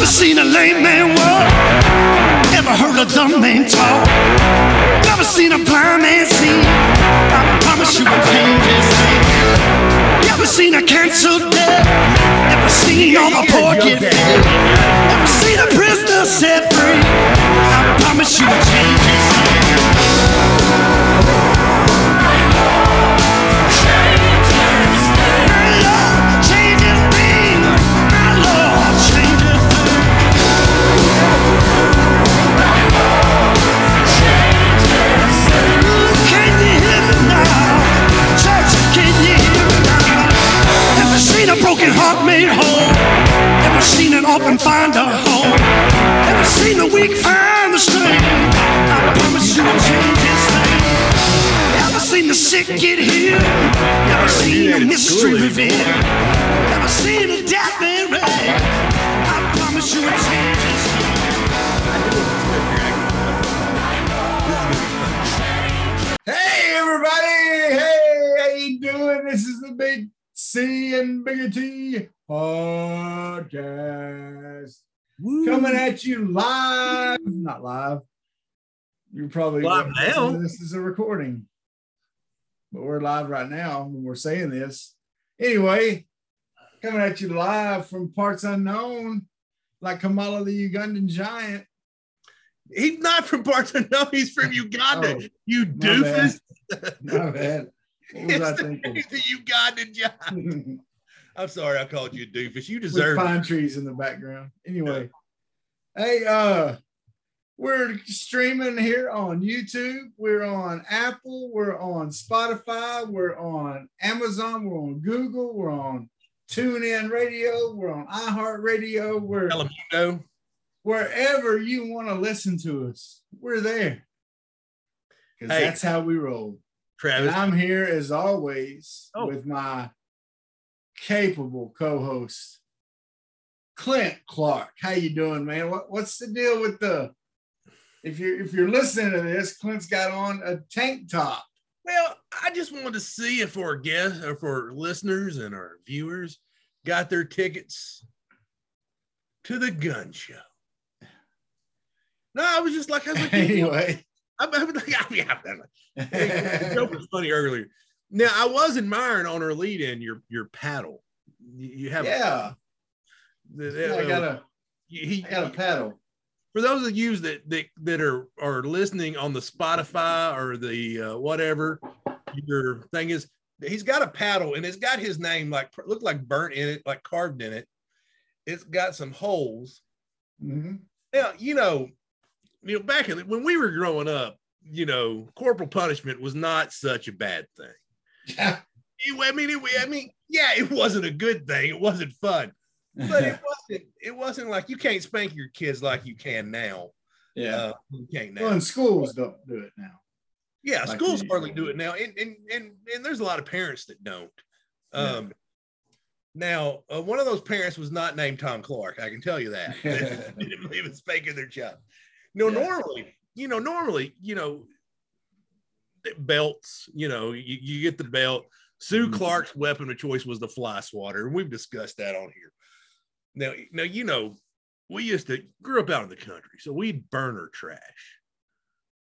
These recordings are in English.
Never seen a lame man walk. Never heard a dumb man talk. Never seen a blind man see. I promise you will change his thing. Never seen a cancer dead. Never seen all the poor get fed. Never seen a prisoner set free. I promise you will change Never seen an orphan find a home. Never seen the weak find the strength. I promise you will change thing. Never seen the sick get healed. Never seen a mystery revealed. Never seen a death. I promise you will change thing. Hey everybody! C and Bigger T podcast coming at you live. Not live. You're probably Live now. This is a recording, but we're live right now when we're saying this. Anyway, coming at you live from parts unknown, like Kamala the Ugandan giant. He's not from parts unknown. He's from oh, Uganda. Oh, you my doofus. My bad. What was I It's the, thinking? he's the John. I'm sorry I called you a doofus. You with deserve it. pine trees in the background. Anyway, hey, uh, we're streaming here on YouTube. We're on Apple. We're on Spotify. We're on Amazon. We're on Google. We're on TuneIn Radio. We're on iHeartRadio. We're Telemundo. wherever you want to listen to us. We're there. Because Hey. that's how we roll. And I'm here as always Oh. with my capable co-host, Clint Clark. How you doing, man? What, what's the deal with the? If you're if you're listening to this, Clint's got on a tank top. Well, I just wanted to see if our guests or for listeners and our viewers got their tickets to the gun show. No, I was just like, I was like, Anyway, I, I, was like, I mean, I- the joke was funny earlier. Now I was admiring on her lead in your your paddle. You, have yeah, the- yeah, I got a he, I got a paddle. for those of you that that, that are are listening on the Spotify or the uh, whatever your thing is, he's got a paddle and it's got his name like looked like burnt in it, like carved in it. It's got some holes. Mhm. Now you know, you know back in the, when we were growing up, you know, corporal punishment was not such a bad thing. Yeah. It- I mean, it, I mean, yeah, it wasn't a good thing. It wasn't fun, but it wasn't. It wasn't like you can't spank your kids like you can now. yeah. Uh, you can't now. Well, and schools don't do it now. yeah, like schools hardly do it now, and and and and there's a lot of parents that don't. Yeah. Um, now, uh, one of those parents was not named Tom Clark. I can tell you that. they didn't believe in spanking their child. No, Yeah. normally, you know, normally, you know, belts. You know, you, you get the belt. Sue Mhm. Clark's weapon of choice was the fly swatter, and we've discussed that on here. Now, now you know, we used to grew up out in the country, so we'd burn our trash.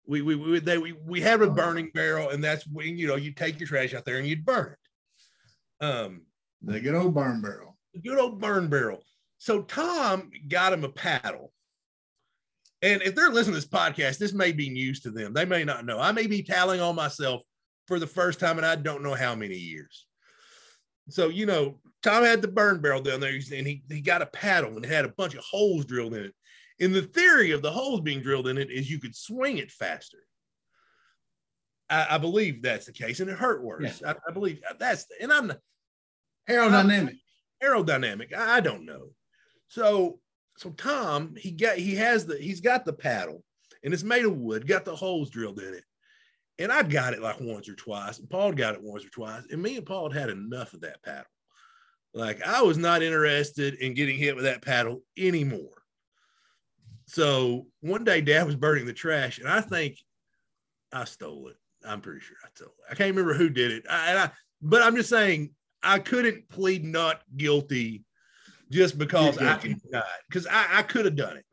We we we they we, we had a Oh. burning barrel, and that's when you know you take your trash out there and you'd burn it. Um, The good old burn barrel. good old burn barrel. So Tom got him a paddle. And if they're listening to this podcast, this may be news to them. They may not know. I may be tallying on myself for the first time and I don't know how many years. So, you know, Tom had the burn barrel down there and he, he got a paddle and it had a bunch of holes drilled in it. And the theory of the holes being drilled in it is you could swing it faster. I, I believe that's the case, and it hurt worse. I, I believe uh, that's, and I'm Aerodynamic. aerodynamic. I I don't know. So so Tom, he got he has the he's got the paddle and it's made of wood, got the holes drilled in it. And I got it like once or twice, and Paul got it once or twice, and me and Paul had enough of that paddle. Like I was not interested in getting hit with that paddle anymore. So one day dad was burning the trash, and I think I stole it. I'm pretty sure I stole it. I can't remember who did it. I, I but I'm just saying I couldn't plead not guilty just because I could because I, I could have done it.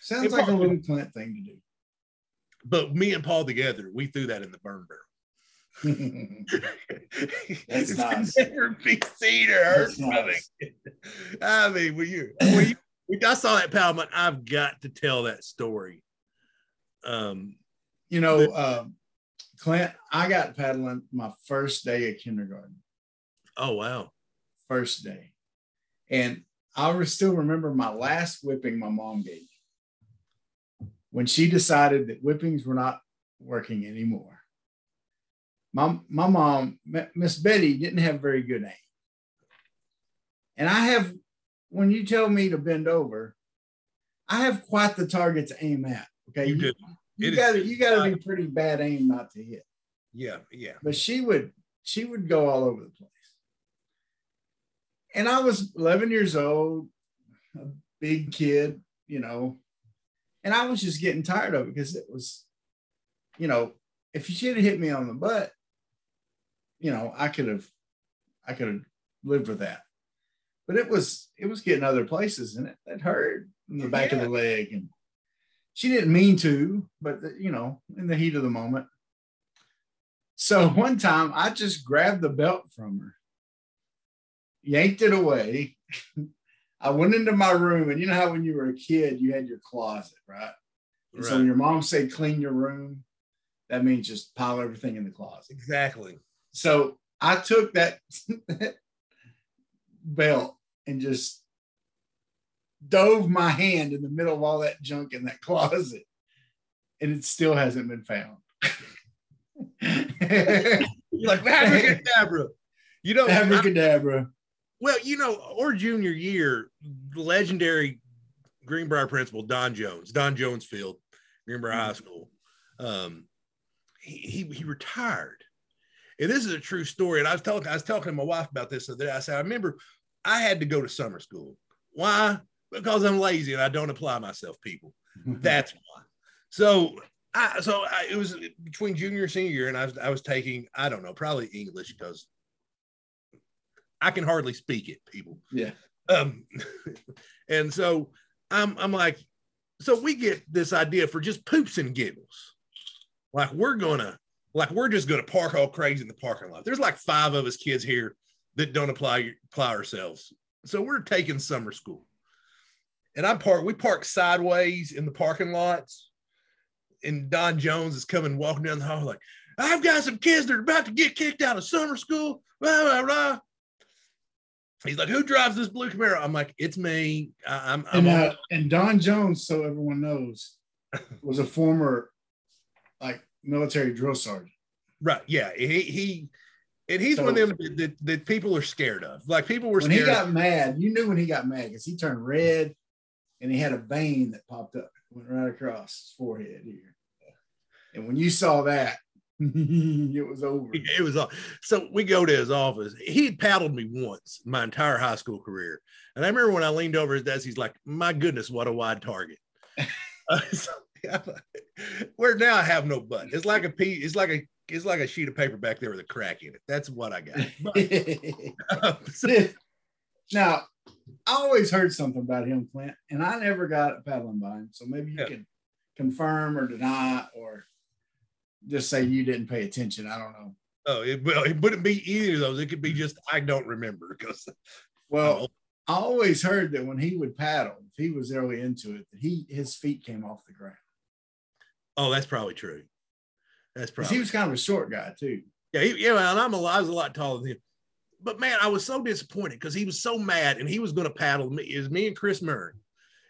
Sounds It like a little Clint thing to do. But me and Paul together, we threw that in the burn barrel. That's It's nice. Never be seen or heard from nice. it. I mean, when you when you I saw that I'm like, I've got to tell that story. Um, you know, um, Clint, I got paddling my first day of kindergarten, oh wow. first day. And I still remember my last whipping my mom gave me when she decided that whippings were not working anymore. My, my mom, Miss Betty, didn't have very good aim. And I have, when you tell me to bend over, I have quite the target to aim at. Okay. You do. You It is- got to you got to be pretty bad aim not to hit. Yeah, yeah. But she would she would go all over the place. And I was 11 years old, a big kid, you know, and I was just getting tired of it because it was, you know, if she had hit me on the butt, you know, I could have, I could have lived with that. But it was, it was getting other places, and it, it hurt in the back of the leg, and she didn't mean to, but uh, you know, in the heat of the moment. So one time, I just grabbed the belt from her, yanked it away. I went into my room, and you know how when you were a kid, you had your closet, right? And so when your mom said clean your room, that means just pile everything in the closet. Exactly. So I took that belt and just dove my hand in the middle of all that junk in that closet, and it still hasn't been found. Like abracadabra. You know, Abracadabra. Well, you know, or junior year, legendary Greenbrier principal Don Jones, Don Jones Field, Greenbrier High School. Um, he, he he retired, and this is a true story. And I was talking, I was talking to my wife about this the other day. I said, I remember I had to go to summer school. Why? Because I'm lazy and I don't apply myself. People. That's why. So I so I, it was between junior and senior year, and I was I was taking I don't know probably English because I can hardly speak it. People. yeah. Um, and so I'm I'm like, so we get this idea for just poops and giggles, like we're gonna like we're just gonna park all crazy in the parking lot. There's like five of us kids here that don't apply apply ourselves, so we're taking summer school. And I park, we park sideways in the parking lots. And Don Jones is coming walking down the hall, like, I've got some kids that are about to get kicked out of summer school. Blah, blah, blah. He's like, Who drives this blue Camaro? I'm like, It's me. I, I'm, I'm And, uh, and Don Jones, so everyone knows, was a former like military drill sergeant. right. Yeah. He, he, and he's So- one of them that, that, that people are scared of. Like, people were When he scared. got mad, you knew when he got mad because he turned red and he had a vein that popped up, went right across his forehead here. And when you saw that, it was over. it was all so we go to his office. He had paddled me once my entire high school career. And I remember when I leaned over his desk, he's like, My goodness, what a wide target. Uh, so, where now I have no butt. It's like a piece, it's like a it's like a sheet of paper back there with a crack in it. That's what I got. But, uh, so- now, I always heard something about him, Clint, and I never got a paddling by him. So maybe you Yeah. can confirm or deny or just say you didn't pay attention. I don't know. oh, it, well, it wouldn't be either of those. It could be just I don't remember because Well, I always heard that when he would paddle, if he was really into it, that he his feet came off the ground. oh, that's probably true. That's probably he was kind of a short guy too. Yeah, he, yeah, and I'm a, I was a lot taller than him. But man, I was so disappointed because he was so mad, and he was going to paddle me. It was me and Chris Murray.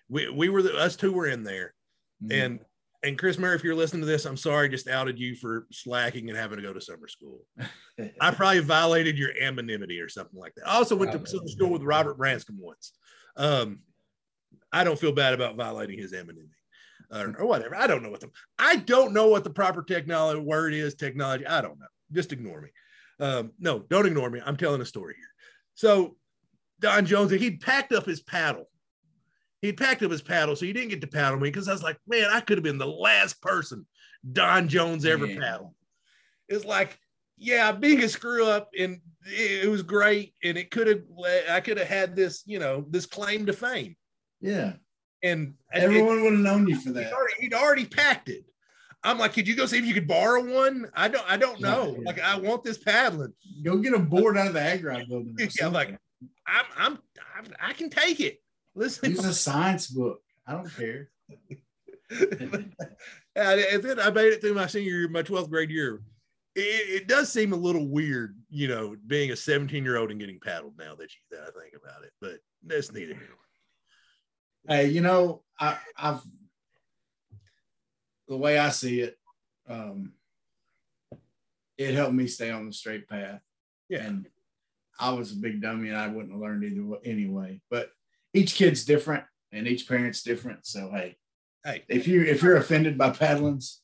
We we were the, us two were in there, Mm-hmm. and and Chris Murray, if you're listening to this, I'm sorry, just outed you for slacking and having to go to summer school. I probably violated your anonymity or something like that. I also went to summer school with Robert Branscombe once. Um, I don't feel bad about violating his anonymity. Or, or whatever. I don't know what the I don't know what the proper technology word is. Technology. I don't know. Just ignore me. Um, no, don't ignore me. I'm telling a story here. So Don Jones, he'd packed up his paddle. He'd packed up his paddle, so he didn't get to paddle me because I was like, man, I could have been the last person Don Jones ever Man. paddled. It's like yeah, being a screw up and it, was great, and it could have I could have had this, you know, this claim to fame, Yeah. and it- Everyone would have known you for he'd that. already, he'd already packed it. I'm like, could you go see if you could borrow one? I don't, I don't know. yeah. Like, I want this paddling. Go get a board out of the Agri building. Yeah, like- I'm, I'm, I'm I can take it. Listen, use a science book. I don't care. and then I made it through my senior year, my 12th grade year. It, it does seem a little weird, you know, being a 17 year old and getting paddled now that you that I think about it, but that's neither. here Hey, you know, I, I've the way I see it, um, it helped me stay on the straight path. Yeah. And I was a big dummy and I wouldn't have learned either way anyway. But each kid's different and each parent's different. So hey, Hey, if you if you're offended by paddlings,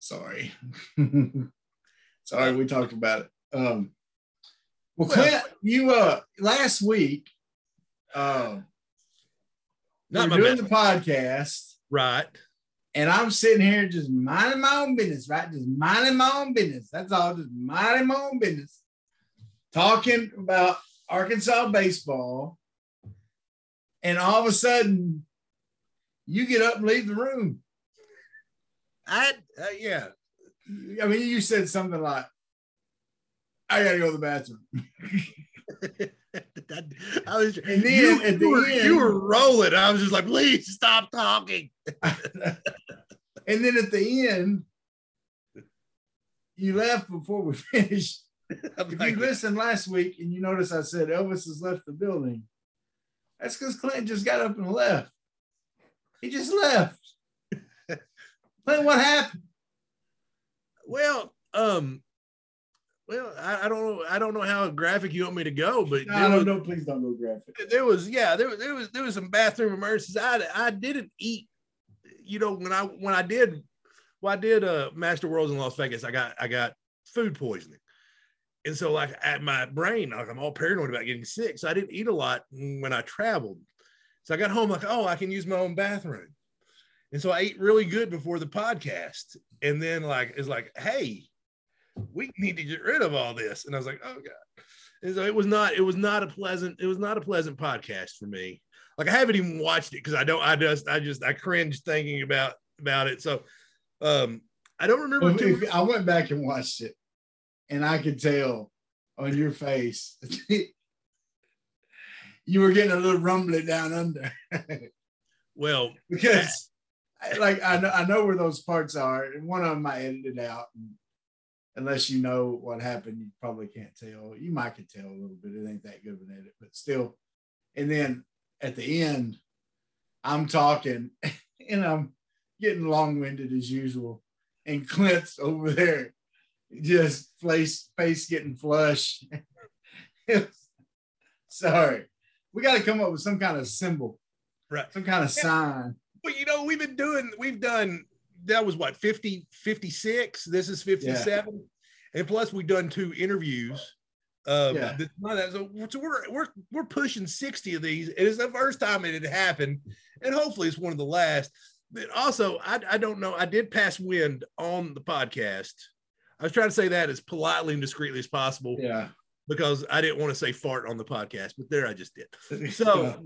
sorry. sorry, we talked about it. Um well, Clint, you uh last week uh not we doing the podcast right. and I'm sitting here just minding my own business, right? Just minding my own business. That's all, just minding my own business. Talking about Arkansas baseball. And all of a sudden, you get up and leave the room. I, uh, yeah. I mean, you said something like, I gotta go to the bathroom. I was, And then you, at the were, end- you were rolling. I was just like, please stop talking. And then at the end, you left before we finished. If you listened last week and you notice I said Elvis has left the building, that's because Clinton just got up and left. He just left. Clinton, what happened? well, um, well, I, I don't know. I don't know how graphic you want me to go, but No, there no, was- no, please don't go graphic. there was yeah there was there was there was some bathroom emergencies i i didn't eat you know when i when i did well i did uh master worlds in las vegas i got i got food poisoning and so like at my brain like i'm all paranoid about getting sick. So i didn't eat a lot when i traveled. So i got home like oh i can use my own bathroom. And so i ate really good before the podcast. And then like it's like hey we need to get rid of all this. And i was like oh god. And so it was not it was not a pleasant it was not a pleasant podcast for me. Like i haven't even watched it because i don't i just i just i cringe thinking about about it. So um i don't remember Well, I went back and watched it, and I could tell on your face you were getting a little rumbly down under well because, I- like, I know I know where those parts are, and one of them I edited out. And unless you know what happened, you probably can't tell. You might could tell a little bit. It ain't that good of an edit, but still. And then at the end, I'm talking and I'm getting long winded as usual. And Clint's over there, just face face getting flush. Sorry, we got to come up with some kind of symbol, right some kind of Yeah. sign. well you know we've been doing we've done that was what 50 56 this is 57 and plus we've done two interviews um Yeah. this- so so we're we're we're pushing 60 of these it is the first time it had happened and hopefully it's one of the last but also I, I don't know i did pass wind on the podcast i was trying to say that as politely and discreetly as possible Yeah. because i didn't want to say fart on the podcast but there i just did so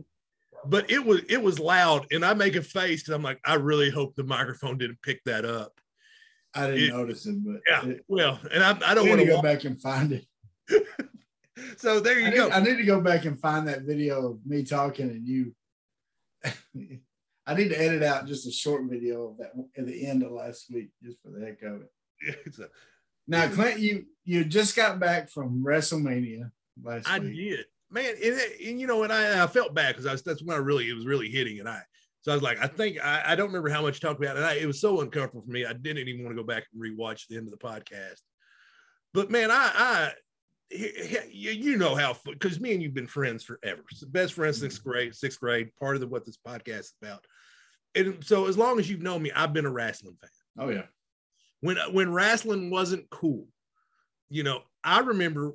but it was it was loud and i make a face because i'm like i really hope the microphone didn't pick that up I didn't it- notice it, but yeah it- well and i, I I don't want to go walk back and find it. so there I you need, go I need to go back and find that video of me talking and you. I need to edit out just a short video of that at the end of last week, just for the heck of it. Now, Clint, you you just got back from WrestleMania last i week. did. Man and, and you know and i, I felt bad because i was that's when i really it was really hitting and i so i was like i think i, I don't remember how much talked about it and I, it was so uncomfortable for me. I didn't even want to go back and rewatch the end of the podcast. But man i i you you know how because me and you've been friends forever. Best friends since mm-hmm. grade sixth grade part of the, what this podcast is about. And so as long as you've known me i've been a wrestling fan. Oh yeah, when when wrestling wasn't cool you know i remember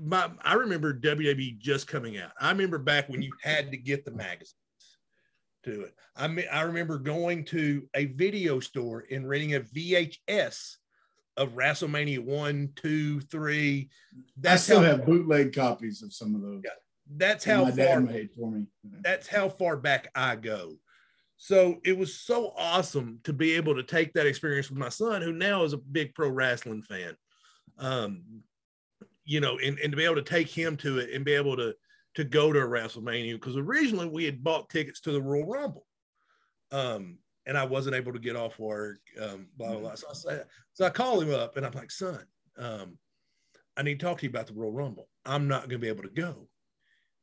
my i remember wwe just coming out i remember back when you had to get the magazines to it i mean i remember going to a video store and renting a vhs of WrestleMania one, two, three. I still how, have bootleg copies of some of those. Yeah, that's how my far dad made for me. that's how far back I go. So it was so awesome to be able to take that experience with my son, who now is a big pro wrestling fan. Um, you know, and, and to be able to take him to it and be able to to go to a WrestleMania because originally we had bought tickets to the Royal Rumble. Um, and I wasn't able to get off work, um, blah, blah, blah. So I said, so I call him up and I'm like, son, um, I need to talk to you about the Royal Rumble. I'm not going to be able to go.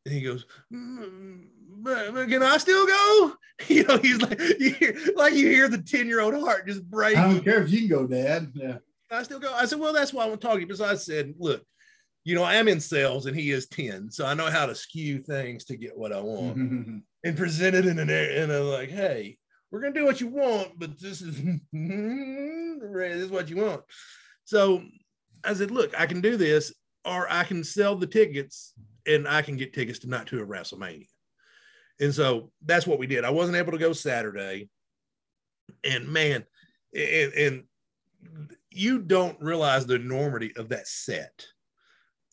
And he goes, "Mm, but, but can I still go? You know, he's like, you hear, like you hear the 10 year old heart just break. I don't care if you can go, Dad. Yeah. I still go. I said, well, that's why I'm to talk to you. Because I said, look, you know, I am in sales and he is 10. So I know how to skew things to get what I want and present it in an air. And I'm like, hey, we're going to do what you want, but this is, this is what you want. So I said, look, I can do this, or I can sell the tickets and I can get tickets to not to a WrestleMania. And so that's what we did. I wasn't able to go Saturday. And man, and, and you don't realize the enormity of that set,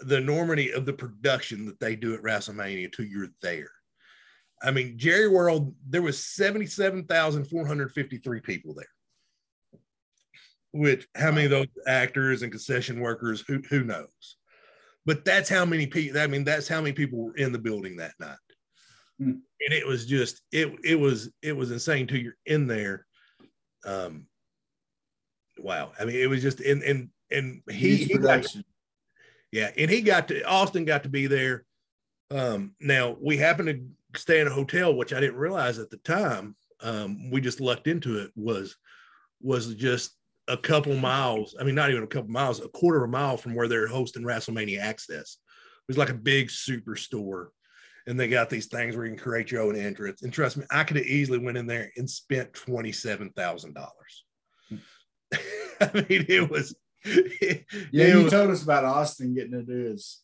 the enormity of the production that they do at WrestleMania till you're there. I mean, Jerry World, there was 77,453 people there. Which how many of those actors and concession workers, who who knows? But that's how many people, I mean, that's how many people were in the building that night. Hmm. And it was just it it was it was insane till you're in there. Um wow. I mean, it was just and and and he, he got yeah, and he got to Austin got to be there. Um, now we happened to stay in a hotel, which I didn't realize at the time. Um, we just lucked into it was was just a couple miles. I mean, not even a couple miles, a quarter of a mile from where they're hosting WrestleMania Access. It was like a big superstore, and they got these things where you can create your own entrance. And trust me, I could have easily went in there and spent twenty seven thousand dollars. I mean, it was. Yeah, it you was- told us about Austin getting to do his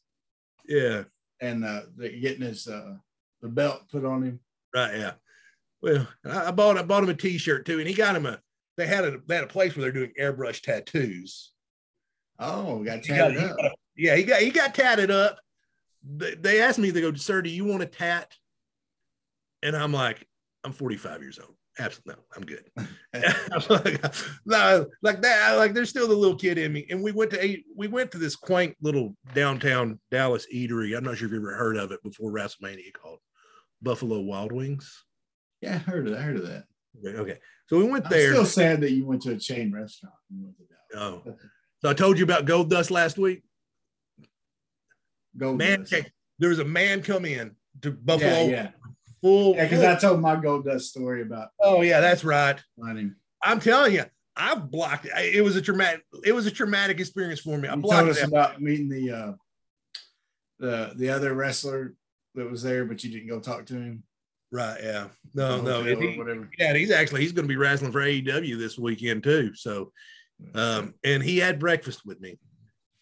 yeah. and uh the- getting his uh the belt put on him. Right. Yeah. Well, I I bought I bought him a T-shirt too, and he got him a. They had a they had a place where they're doing airbrush tattoos. Oh, got He got- tatted he up. got- yeah, he got he got tatted up. They, they asked me, they go, "Sir, do you want a tat?" And I'm like, "I'm 45 years old. Absolutely, no, I'm good." I'm like, no, like that. Like there's still the little kid in me. And we went to eat. We went to this quaint little downtown Dallas eatery. I'm not sure if you've ever heard of it before WrestleMania called Buffalo Wild Wings. Yeah, I heard of I heard of that. Okay. So we went there. I'm still sad that you went to a chain restaurant. and went to Dallas. Oh, so I told you about Goldust last week. Gold Man, Dust. there was a man come in to Buffalo yeah, yeah. full. yeah. Because I told my Goldust story about oh yeah, that's right. finding. I'm telling you, I've blocked it. It was a traumatic. It was a traumatic experience for me. I You blocked told us it. about meeting the uh the the other wrestler that was there, but you didn't go talk to him. Right? Yeah. No, no. hotel and or he- yeah, he's actually he's going to be wrestling for AEW this weekend too. So, um, and he had breakfast with me.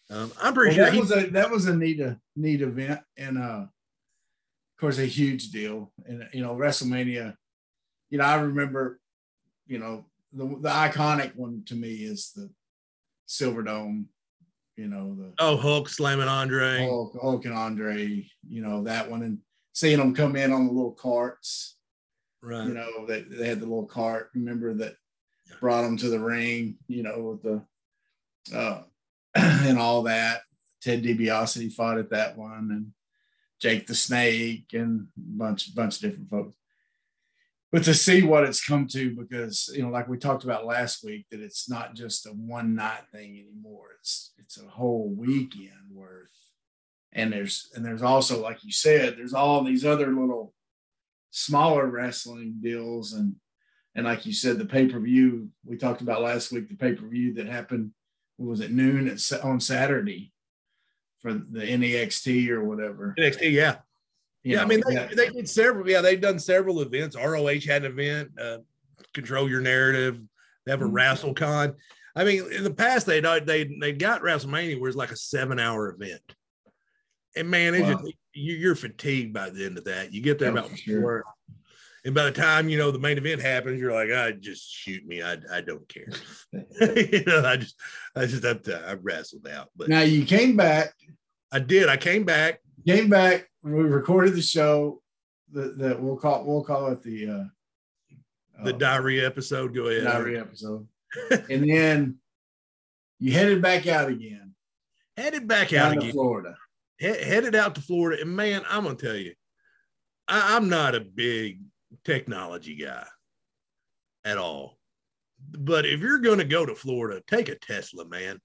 Um, I'm pretty Well, sure that he, was a that was a neat uh, neat event and uh of course a huge deal and you know WrestleMania you know I remember you know the the iconic one to me is the Silverdome you know the oh Hulk slamming Andre. Hulk, Hulk and Andre you know that one and seeing them come in on the little carts right. you know that they had the little cart remember that brought them to the ring you know with the uh and all that. Ted DiBiase fought at that one and jake the snake and a bunch bunch of different folks. But to see what it's come to because you know like we talked about last week that it's not just a one night thing anymore. It's it's a whole weekend worth and there's and there's also like you said there's all these other little smaller wrestling deals and and like you said the pay-per-view we talked about last week the pay-per-view that happened was it noon at, on saturday for the next or whatever NXT, yeah. You yeah, I mean, they, they did several. Yeah, they've done several events. ROH had an event, uh, Control Your Narrative. They have a Mhm. WrestleCon. I mean, in the past, they they they got WrestleMania, where it's like a seven hour event. And man, Wow. just, you, you're fatigued by the end of that. You get there Oh, about sure. four. And by the time you know the main event happens, you're like, I just shoot me. I, I don't care. you know, I just I just have to I wrestled out. But Now you came back, I did. I came back. came back. We recorded the show. That that we'll call we'll call it the uh, The diarrhea episode. Go ahead. diary episode, and then you headed back out again Headed back out to again. Florida. He- headed out to Florida. And man, I'm gonna tell you, I, I'm not a big technology guy at all. But if you're gonna go to Florida, take a Tesla, man.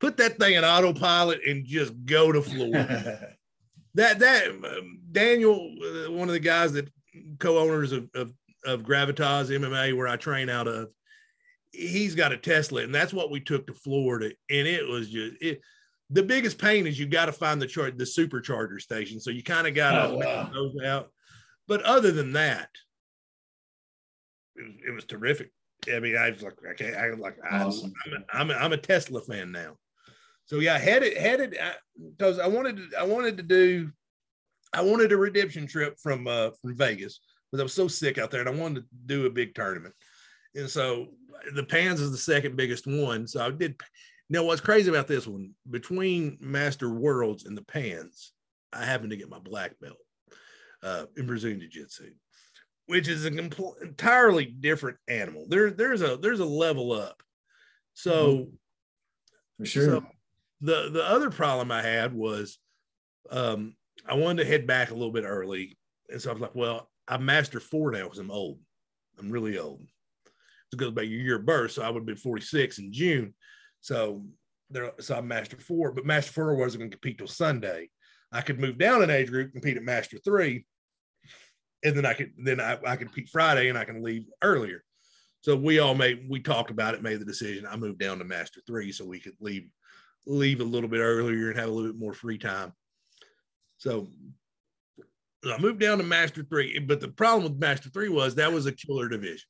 Put that thing in autopilot and just go to Florida. that that um, Daniel, uh, one of the guys that co-owners of, of of Gravitas MMA, where I train out of, he's got a Tesla, and that's what we took to Florida, and it was just it. The biggest pain is you got to find the char- the supercharger station, so you kind of got to Oh, wow. those out. But other than that, it was, it was terrific. I mean, I was like, I can't, I like, Awesome. I'm, I'm, a, I'm, a, I'm a Tesla fan now. So yeah, headed headed because I wanted to I wanted to do I wanted a redemption trip from uh from Vegas because I was so sick out there and I wanted to do a big tournament. And so the Pans is the second biggest one. So I did now what's crazy about this one between Master Worlds and the Pans, I happened to get my black belt uh in Brazilian Jiu-Jitsu, which is an compl- entirely different animal. There there's a there's a level up. So For sure. so the the other problem I had was um I wanted to head back a little bit early. And so I was like, well, I'm master four now because I'm old. I'm really old. It goes by your year of birth. So I would have been 46 in June. So there, so I'm master four, but master four wasn't going to compete till Sunday. I could move down an age group, compete at master three, and then I could then I, I could compete Friday and I can leave earlier. So we all made we talked about it, made the decision. I moved down to master three so we could leave leave a little bit earlier and have a little bit more free time. So I moved down to Master Three, but the problem with Master Three was that was a killer division.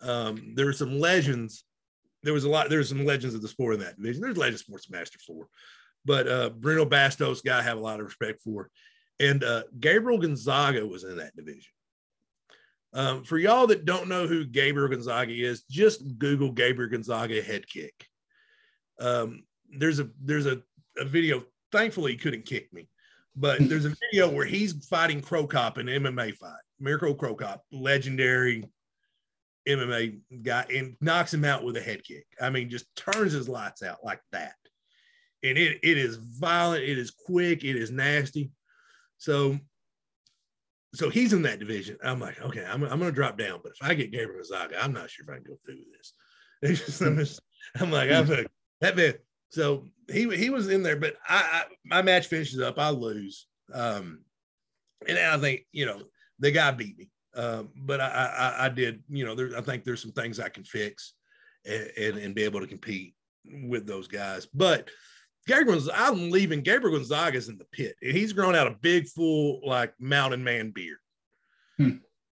Um, there were some legends. There was a lot. There's some legends of the sport in that division. There's legend sports Master Four, but uh, Bruno Bastos, guy I have a lot of respect for, and uh, Gabriel Gonzaga was in that division. Um, for y'all that don't know who Gabriel Gonzaga is, just Google Gabriel Gonzaga head kick. Um, there's a there's a, a video. Thankfully, he couldn't kick me, but there's a video where he's fighting Cro Cop in an MMA fight. Mirko Cro Cop, legendary MMA guy, and knocks him out with a head kick. I mean, just turns his lights out like that. And it it is violent, it is quick, it is nasty. So so he's in that division. I'm like, okay, I'm, I'm gonna drop down, but if I get Gabriel Gonzaga, I'm not sure if I can go through this. Just, I'm, just, I'm like, I'm like, that man. So he he was in there, but I, I my match finishes up, I lose. Um, and I think you know the guy beat me, um, but I, I I did you know there I think there's some things I can fix and, and and be able to compete with those guys. But Gabriel, I'm leaving. Gabriel Gonzaga's in the pit, and he's grown out a big, full, like mountain man beard. Hmm.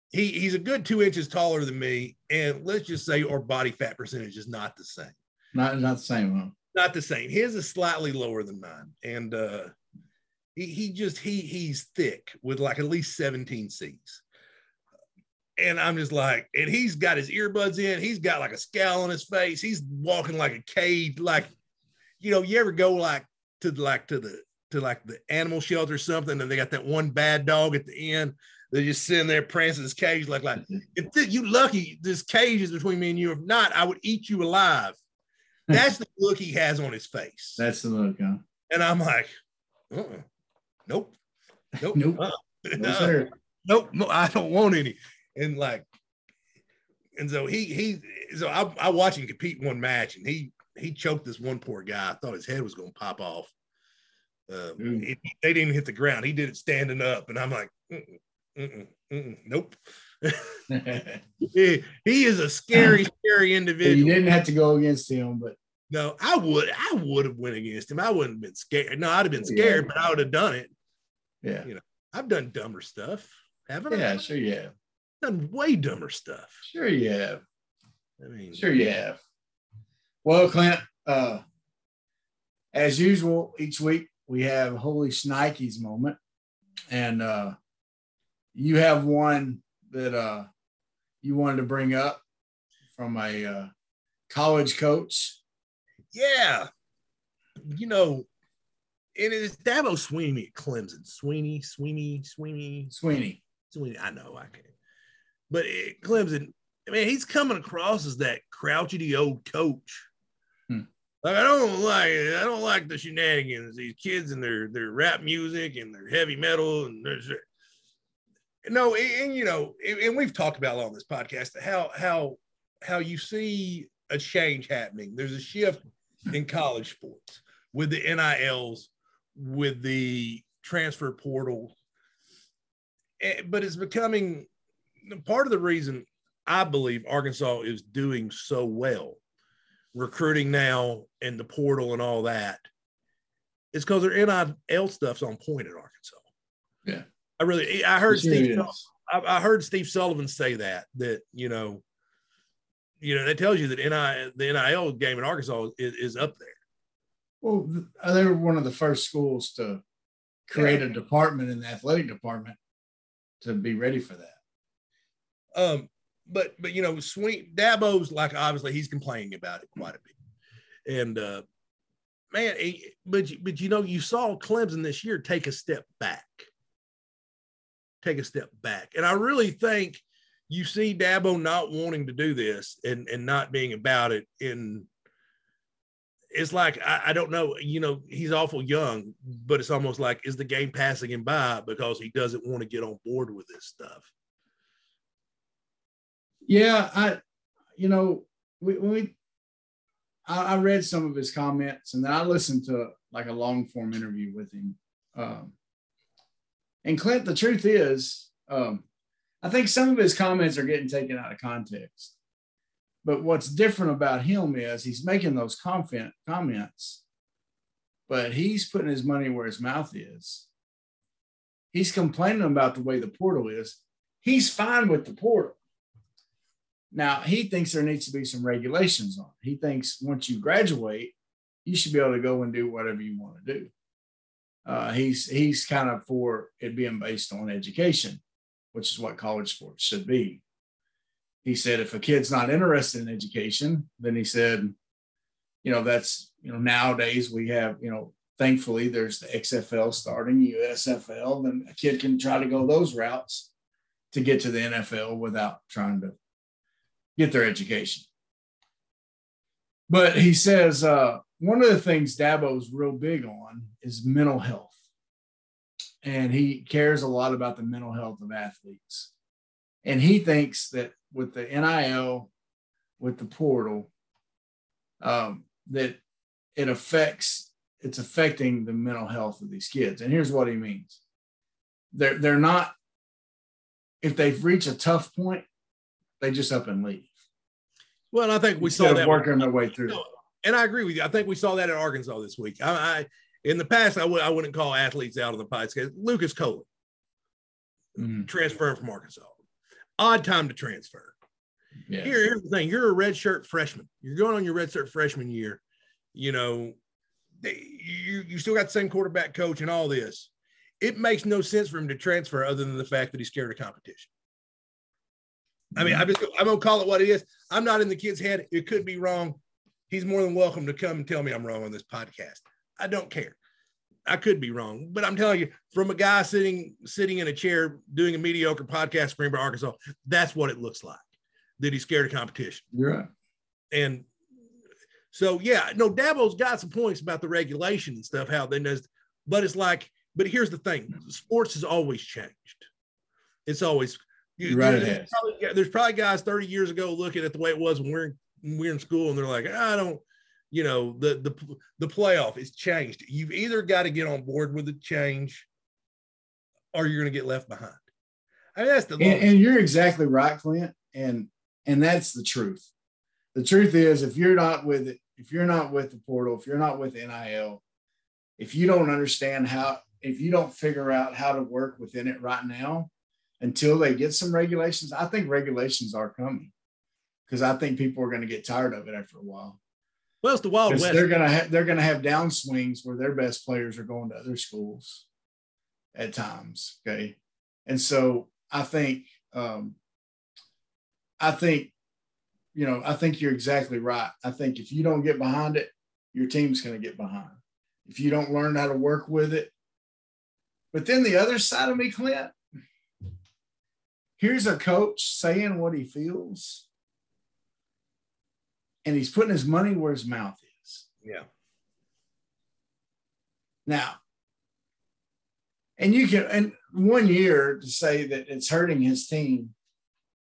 He he's a good two inches taller than me, and let's just say our body fat percentage is not the same. Not not the same one. Not the same. His is slightly lower than mine, and uh, he he just he he's thick with like at least 17 C's. And I'm just like, and he's got his earbuds in. He's got like a scowl on his face. He's walking like a cage, like you know, you ever go like to like to the to like the animal shelter or something, and they got that one bad dog at the end. They're just sitting there prancing his cage, like like if th- you lucky this cage is between me and you. If not, I would eat you alive. Hmm. That's the look he has on his face, That's the look, huh? and I'm like, uh-uh. nope, nope, Nope. uh-uh. No, nope, no, I don't want any. And like, and so he he so I, I watched him compete one match, and he he choked this one poor guy. I thought his head was going to pop off. Um, Ooh. it- they didn't hit the ground. He did it standing up, and I'm like, mm-mm, mm-mm, mm-mm, nope. he, he is a scary, scary individual. you didn't have to go against him, but No, I would, I would have went against him. I wouldn't have been scared. No, I'd have been scared, but I would have done it. yeah, you know, I've done dumber stuff, haven't I? yeah, sure I've done way dumber stuff. sure you have, I mean, sure you have. Well, Clint, uh, as usual, each week we have Holy Snikes moment, and uh, you have one that uh, you wanted to bring up from a uh, college coach? Yeah. You know, and it's Dabo Sweeney at Clemson. Sweeney, Sweeney, Sweeney, Sweeney. Sweeney. I know I can't. But it, Clemson, I mean, he's coming across as that crouchety old coach. Hmm. Like I don't like. I don't like the shenanigans. These kids and their their rap music and their heavy metal and there's no, and, and, you know, and, we've talked about on this podcast how how how you see a change happening. There's a shift in college sports with the NILs, with the transfer portal, Eh, but it's becoming part of the reason I believe Arkansas is doing so well, recruiting now and the portal and all that, is because their NIL stuff's on point at Arkansas. Yeah. I really, I heard Sure Steve, it Sul- is. I, I heard Steve Sullivan say that, that, you know, you know, that tells you that NIL, the NIL game in Arkansas is, is up there. Well, uh, they were one of the first schools to create a department in the athletic department to be ready for that. Um, but but you know, Sweeney Dabo's like obviously he's complaining about it quite a bit, and uh, man, he- but but you know, you saw Clemson this year take a step back, take a step back, and I really think you see Dabo not wanting to do this and and not being about it in. It's like I, I don't know, you know, he's awful young, but it's almost like is the game passing him by because he doesn't want to get on board with this stuff. Yeah, I, you know, we, we, I, I read some of his comments and then I listened to like a long form interview with him. Um, and Clint, the truth is, um, I think some of his comments are getting taken out of context. But what's different about him is he's making those confident comments, but he's putting his money where his mouth is. He's complaining about the way the portal is. He's fine with the portal. Now he thinks there needs to be some regulations on. it. He thinks once you graduate, you should be able to go and do whatever you want to do. Uh, he's he's kind of for it being based on education, which is what college sports should be. He said if a kid's not interested in education, then he said, you know, that's you know nowadays we have you know thankfully there's the XFL starting, USFL, then a kid can try to go those routes to get to the NFL without trying to get their education. But he says uh, one of the things Dabo's real big on is mental health. And he cares a lot about the mental health of athletes. And he thinks that with the NIL, with the portal, um, that it affects, it's affecting the mental health of these kids. And here's what he means they're, they're not, if they've reached a tough point, they just up and leave. Well, I think we Instead saw that working their way through. and I agree with you. I think we saw that at Arkansas this week. I, I in the past, I would I wouldn't call athletes out of the podcast. Lucas Cohen Mhm. transferring from Arkansas, odd time to transfer. Yeah. Here, here's the thing: you're a redshirt freshman. You're going on your redshirt freshman year. You know, they, you you still got the same quarterback coach and all this. It makes no sense for him to transfer other than the fact that he's scared of competition. I mean, I'm just I'm gonna call it what it is. I'm not in the kid's head. It could be wrong. He's more than welcome to come and tell me I'm wrong on this podcast. I don't care. I could be wrong, but I'm telling you, from a guy sitting sitting in a chair doing a mediocre podcast for Greenbrier, Arkansas, that's what it looks like. That he's scared of competition. You're right. And so, yeah, no, Dabo's got some points about the regulation and stuff, how they does, but it's like, but here's the thing sports has always changed. It's always, you, Right, it there's, probably, there's probably guys 30 years ago looking at the way it was when we're, when we're in school and they're like, I don't, you know, the, the, the playoff is changed. You've either got to get on board with the change or you're going to get left behind. I mean, that's the, And, and you're exactly right, Clint. And and that's the truth. The truth is, if you're not with it, if you're not with the portal, if you're not with NIL, if you don't understand how, if you don't figure out how to work within it right now, until they get some regulations, I think regulations are coming because I think people are going to get tired of it after a while. well, it's the Wild West. They're gonna ha- they're gonna have downswings where their best players are going to other schools at times. Okay, and so I think um, I think, you know, I think you're exactly right. I think if you don't get behind it, your team's going to get behind. If you don't learn how to work with it, but then the other side of me, Clint, here's a coach saying what he feels, and he's putting his money where his mouth is. Yeah. Now, and you can, and one year to say that it's hurting his team,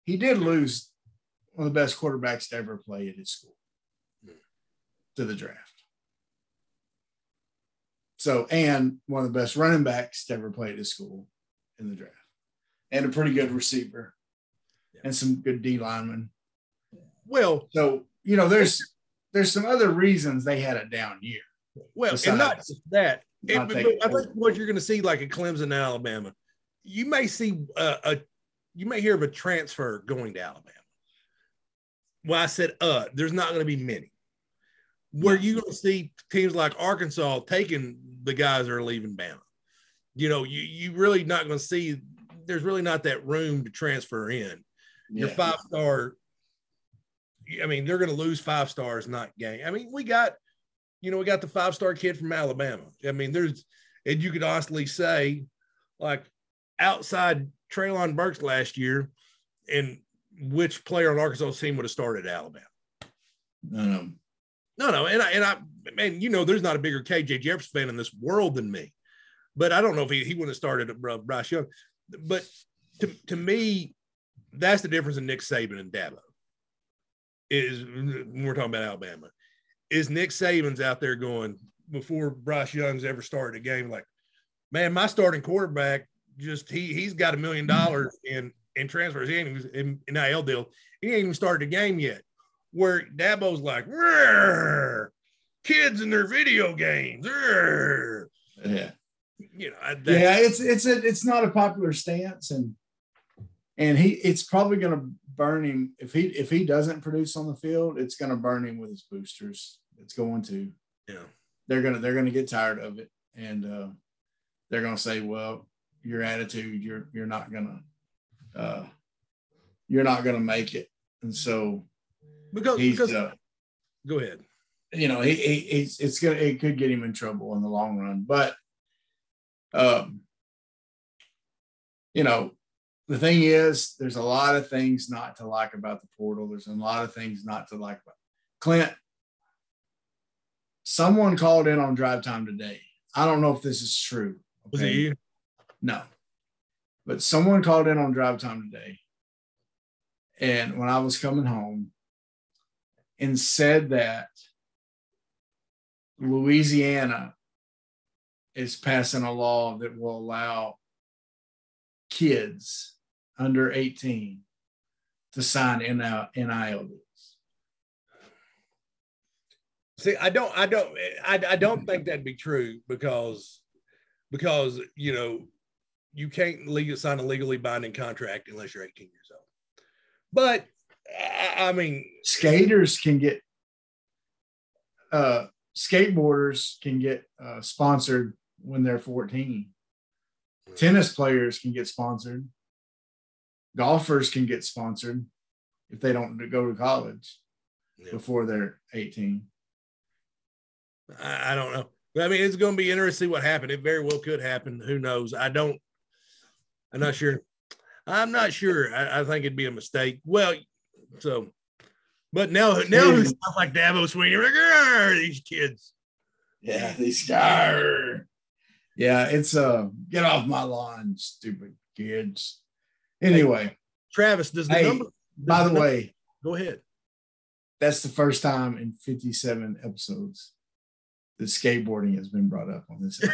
he did lose one of the best quarterbacks to ever play at his school to the draft. So, and one of the best running backs to ever play at his school in the draft, and a pretty good receiver, and some good D linemen. Well, So, you know, there's there's some other reasons they had a down year. well, Besides and not just that. It, not but I think what you're going to see, like in Clemson, Alabama, you may see uh, a, you may hear of a transfer going to Alabama. Well, I said, uh, there's not going to be many. Where you going to see teams like Arkansas taking the guys that are leaving Bama. You know, you you really not going to see. There's really not that room to transfer in. Your five star. I mean, they're going to lose five stars, not gain. I mean, we got, you know, we got the five star kid from Alabama. I mean, there's, and you could honestly say, like, outside Treylon Burks last year, and which player on Arkansas team would have started at Alabama? No, no. No, no, and I and I man, you know, there's not a bigger KJ Jefferson fan in this world than me, but I don't know if he, he wouldn't have started Bryce Young. But to, to me, that's the difference in Nick Saban and Dabo. Is when we're talking about Alabama, is Nick Saban's out there going before Bryce Young's ever started a game like, man, my starting quarterback just he he's got a million dollars in in transfers. He ain't even in NIL deal. He ain't even started a game yet where Dabo's like, "Rrr, kids in their video games. rrr." Yeah. You know, that, yeah, it's it's a it's not a popular stance, and and he it's probably going to burn him if he if he doesn't produce on the field. It's going to burn him with his boosters. It's going to. yeah. They're gonna they're gonna get tired of it, and uh, they're gonna say, "Well, your attitude, you're you're not gonna uh, you're not gonna make it." And so because, he's because uh, go ahead. you know, he, he he's it's gonna it could get him in trouble in the long run. But um, you know, the thing is, there's a lot of things not to like about the portal. There's a lot of things not to like about Clint. Someone called in on drive time today. I don't know if this is true. Was it you? No. But someone called in on drive time today. And when I was coming home and said that Louisiana is passing a law that will allow kids under 18 to sign NIL deals. See, I don't, I don't, I, I don't think that'd be true because, because you know, you can't legal, sign a legally binding contract unless you're 18 years old. But I, I mean, Skaters can get, uh, skateboarders can get uh, sponsored when they're 14. Tennis players can get sponsored. Golfers can get sponsored if they don't go to college Yeah. before they're 18. I, don't know. I mean, it's going to be interesting what happened. It very well could happen. Who knows? I don't. I'm not sure. I'm not sure. I, I think it'd be a mistake. Well, so, but now, now it sounds like Dabo Swinney. Like, these kids. Yeah, these guys. Yeah, it's uh get off my lawn, stupid kids. Anyway, Travis, does the Hey, number? by the way, Go ahead. that's the first time in 57 episodes that skateboarding has been brought up on this.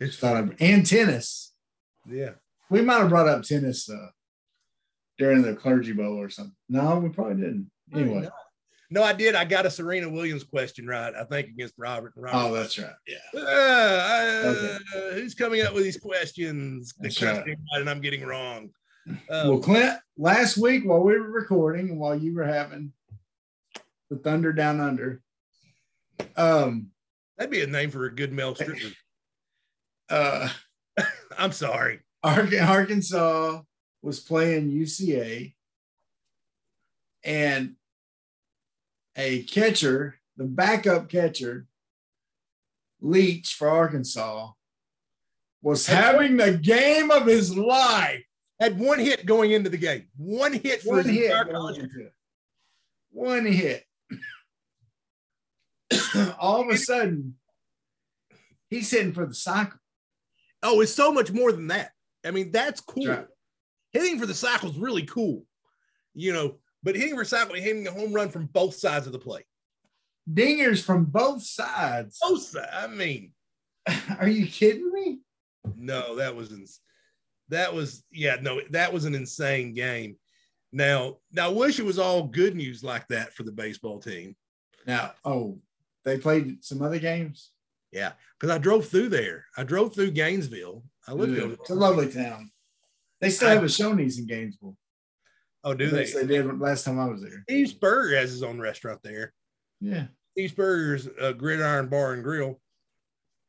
It's Thought I'd- and tennis. Yeah. We might have brought up tennis uh, during the clergy bowl or something. No, we probably didn't. Anyway, No, I did. I got a Serena Williams question right. I think against Robert. Robert. oh, that's right. Yeah, Uh, uh, Who's coming up with these questions? The That's right. right, and I'm getting wrong. Um, well, Clint, last week while we were recording and while you were having the Thunder Down Under, um, that'd be a name for a good male stripper. uh, I'm sorry. Arkansas was playing UCA, and a catcher, the backup catcher, Leach for Arkansas, was having the game of his life. Had one hit going into the game. One hit for One his hit. college. One hit. All of a sudden, he's hitting for the cycle. Oh, it's so much more than that. I mean, that's cool. Right. Hitting for the cycle is really cool, you know. But hitting for cycle, hitting a home run from both sides of the plate. Dingers from both sides. Both sides. I mean, Are you kidding me? no, that was ins- that was yeah, no, that was an insane game. Now, now I wish it was all good news like that for the baseball team. Now, oh, they played some other games. Yeah, because I drove through there. I drove through Gainesville. I lived there. It's a lovely town. They still have a Shoney's in Gainesville. Oh, do they? they did last time I was there. Steve Spurrier has his own restaurant there. Yeah. Steve Spurrier's, uh, Gridiron Bar and Grill.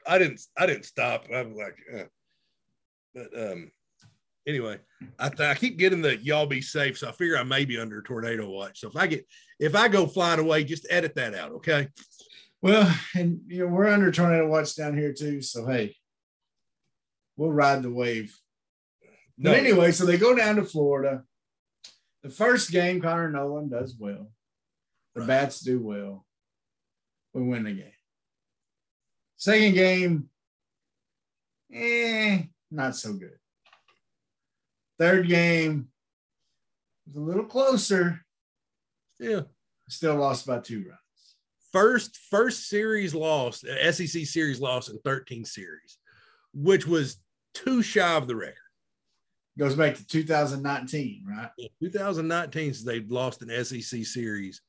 I didn't, I didn't stop. I was like, uh, but um, anyway, I, th- I keep getting the y'all be safe, so I figure I may be under a tornado watch. So if I get, if I go flying away, just edit that out, okay? Well, and you know, we're under tornado watch down here too. So hey, we'll ride the wave. No, But anyway, so they go down to Florida. The first game, Connor Noland does well. The Right. bats do well. We win the game. Second game, eh, not so good. Third game was a little closer. yeah. Still lost by two runs. First, first series loss, uh, SEC series loss in 13 series, which was too shy of the record. Goes back to 2019, right? 2019 since they've lost an SEC series,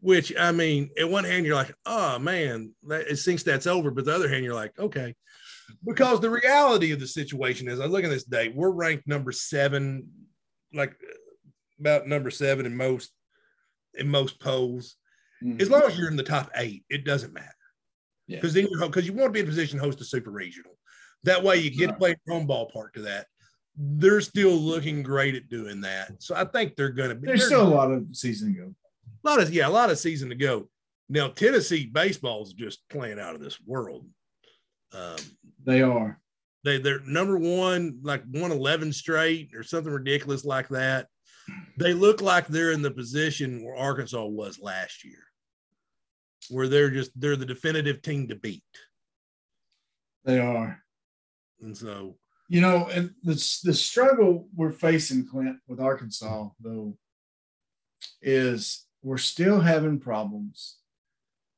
which I mean, at one hand you're like, oh man, that, it thinks that's over, but the other hand you're like, okay, because the reality of the situation is, I look at this date, we're ranked number seven, like about number seven in most in most polls. Mm-hmm. As long as you're in the top eight, it doesn't matter. Yeah. Because then you're because you want to be in a position to host a super regional. That way you get to play your home ballpark to that. They're still looking great at doing that. So I think they're gonna be There's still a lot of season to go. a lot of yeah, a lot of season to go. Now Tennessee baseball is just playing out of this world. Um, They are. they they're number one, like one eleven straight or something ridiculous like that. They look like they're in the position where Arkansas was last year, where they're just they're the definitive team to beat. They are. And so You know, and the the struggle we're facing, Clint, with Arkansas though, is we're still having problems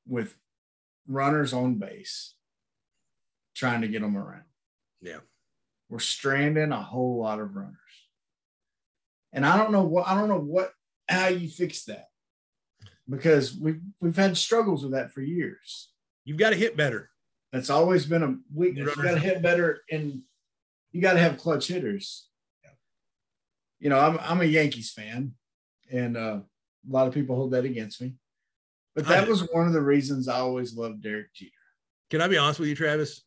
with runners on base trying to get them around. yeah, We're stranding a whole lot of runners, and I don't know what I don't know what how you fix that because we've we've had struggles with that for years. you've got to hit better. That's always been a weakness. You got to hit better, and you got to have clutch hitters. You know, I'm I'm a Yankees fan, and uh, a lot of people hold that against me. But that do. was one of the reasons I always loved Derek Jeter. Can I be honest with you, Travis?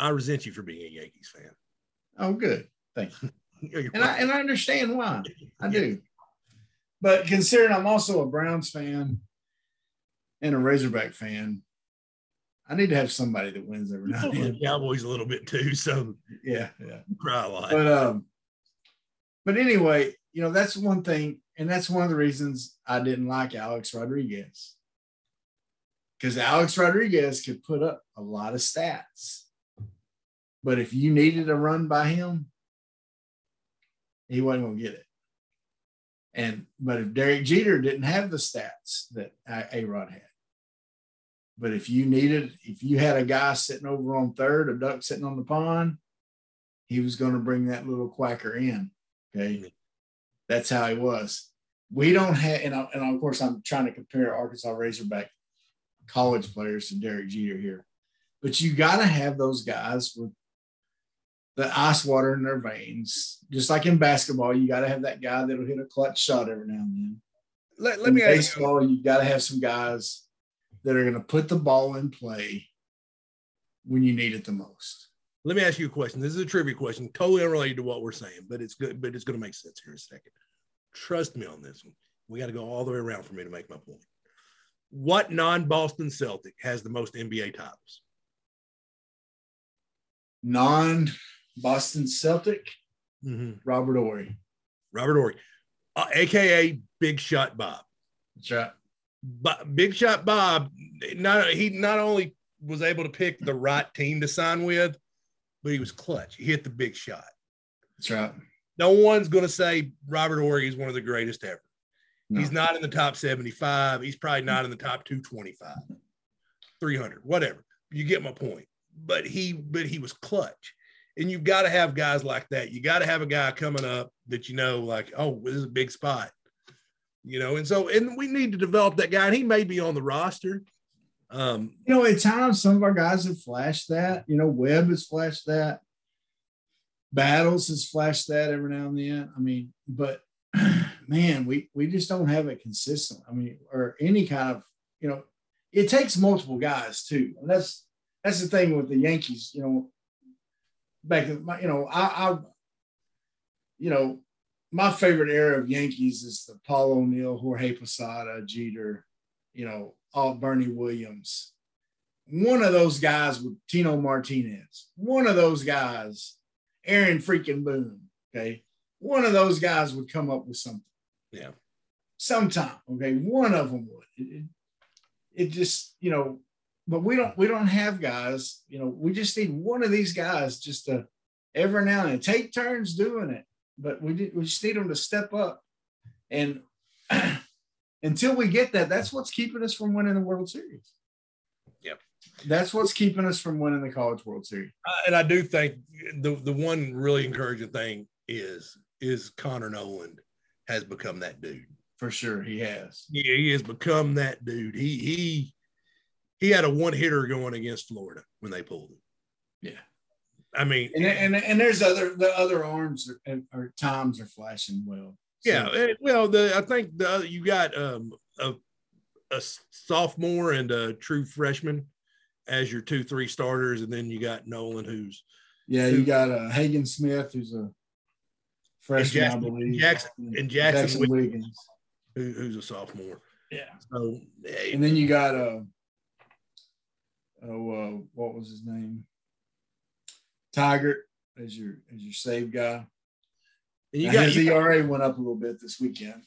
I resent you for being a Yankees fan. Oh, good, thank you. And I and I understand why. I do. But considering I'm also a Browns fan and a Razorback fan, I need to have somebody that wins every now and then. Cowboys a little bit too, so Yeah, yeah. cry a lot. but um but anyway you know that's one thing and that's one of the reasons i didn't like alex rodriguez because alex rodriguez could put up a lot of stats but if you needed a run by him he wasn't going to get it and but if derek jeter didn't have the stats that a rod had but if you needed if you had a guy sitting over on third a duck sitting on the pond he was going to bring that little quacker in. Okay. That's how he was. We don't have, and, I, and of course, I'm trying to compare Arkansas Razorback college players to Derek Jeter here, but you got to have those guys with the ice water in their veins. Just like in basketball, you got to have that guy that'll hit a clutch shot every now and then. let, let me ask you, baseball, you got to have some guys that are going to put the ball in play when you need it the most. Let me ask you a question. This is a trivia question, totally unrelated to what we're saying, but it's good, but it's going to make sense here in a second. Trust me on this one. We got to go all the way around for me to make my point. What non-Boston Celtic has the most NBA titles? Non Boston Celtic, Mm-hmm. Robert Horry. Robert Horry, uh, aka Big Shot Bob. That's right. But Big Shot Bob, not he not only was able to pick the right team to sign with, but he was clutch. He hit the big shot. That's right. No one's going to say Robert Horry is one of the greatest ever. No. He's not in the top 75. He's probably not in the top 225, 300, whatever. You get my point. But he, but he was clutch. And you've got to have guys like that. You got to have a guy coming up that you know, like, oh, this is a big spot, you know. And so, and we need to develop that guy. And he may be on the roster. Um, You know, at times some of our guys have flashed that. You know, Webb has flashed that. Battles has flashed that every now and then. I mean, but man, we we just don't have it consistent. I mean, or any kind of, you know, it takes multiple guys too. And that's that's the thing with the Yankees, you know. Back in my, you know, I, I you know, my favorite era of Yankees is the Paul O'Neill, Jorge Posada, Jeter, you know, all Bernie Williams. One of those guys with Tino Martinez. One of those guys, Aaron freaking Boone. Okay. One of those guys would come up with something. Yeah. Sometime. Okay. One of them would. It, it, it just, you know, but we don't we don't have guys, you know, we just need one of these guys just to every now and then take turns doing it. But we did, we just need them to step up. And until we get that, that's what's keeping us from winning the World Series. Yep. That's what's keeping us from winning the College World Series. Uh, and I do think the the one really encouraging thing is is Connor Noland has become that dude. For sure, he has. Yeah, he has become that dude. He he he had a one hitter going against Florida when they pulled him. Yeah. I mean, And and, and there's other the other arms are, are times are flashing well. So- yeah. eh, Well, the I think the you got um a a sophomore and a true freshman as your two three starters, and then you got Noland who's yeah. You got uh, Hagen Smith, who's a freshman, Jaxon- I believe, Jaxon- and Jaxon Wiggins. Wiggins. who, who's a sophomore. Yeah. So eh, And then you got uh oh uh, what was his name? Tiger as your as your save guy. and you Now, got his you got- ERA went up a little bit this weekend.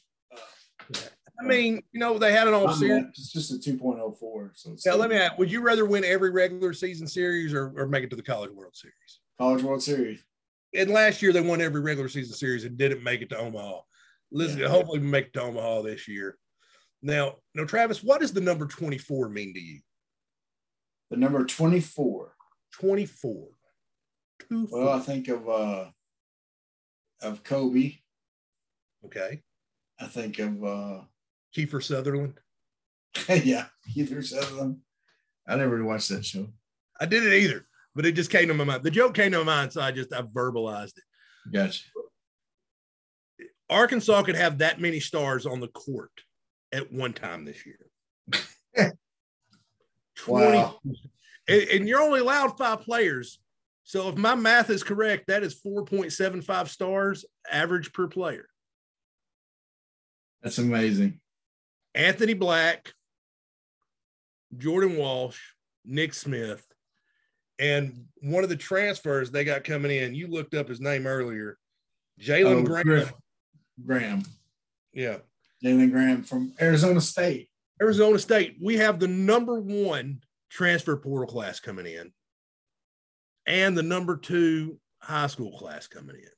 I mean, you know, they had an all series. It's just a 2.04. So Now, let me ask, would you rather win every regular season series or, or make it to the College World Series? College World Series. And last year they won every regular season series and didn't make it to Omaha. Listen, Yeah. hopefully we make it to Omaha this year. Now, now, Travis, what does the number 24 mean to you? The number 24. 24. Two, Well, I think of uh of Kobe. okay. I think of uh Kiefer Sutherland. yeah, Keith Sutherland. I never watched that show. I didn't either, but it just came to my mind. The joke came to my mind, so I just I verbalized it. Gotcha. Arkansas could have that many stars on the court at one time this year. 20 Wow. and, and you're only allowed five players. So if my math is correct, that is 4.75 stars average per player. That's amazing. Anthony Black, Jordan Walsh, Nick Smith, and one of the transfers they got coming in, you looked up his name earlier, Jalen Oh, Graham. Griff- Graham. Yeah. Jalen Graham from Arizona State. Arizona State, we have the number one transfer portal class coming in and the number two high school class coming in.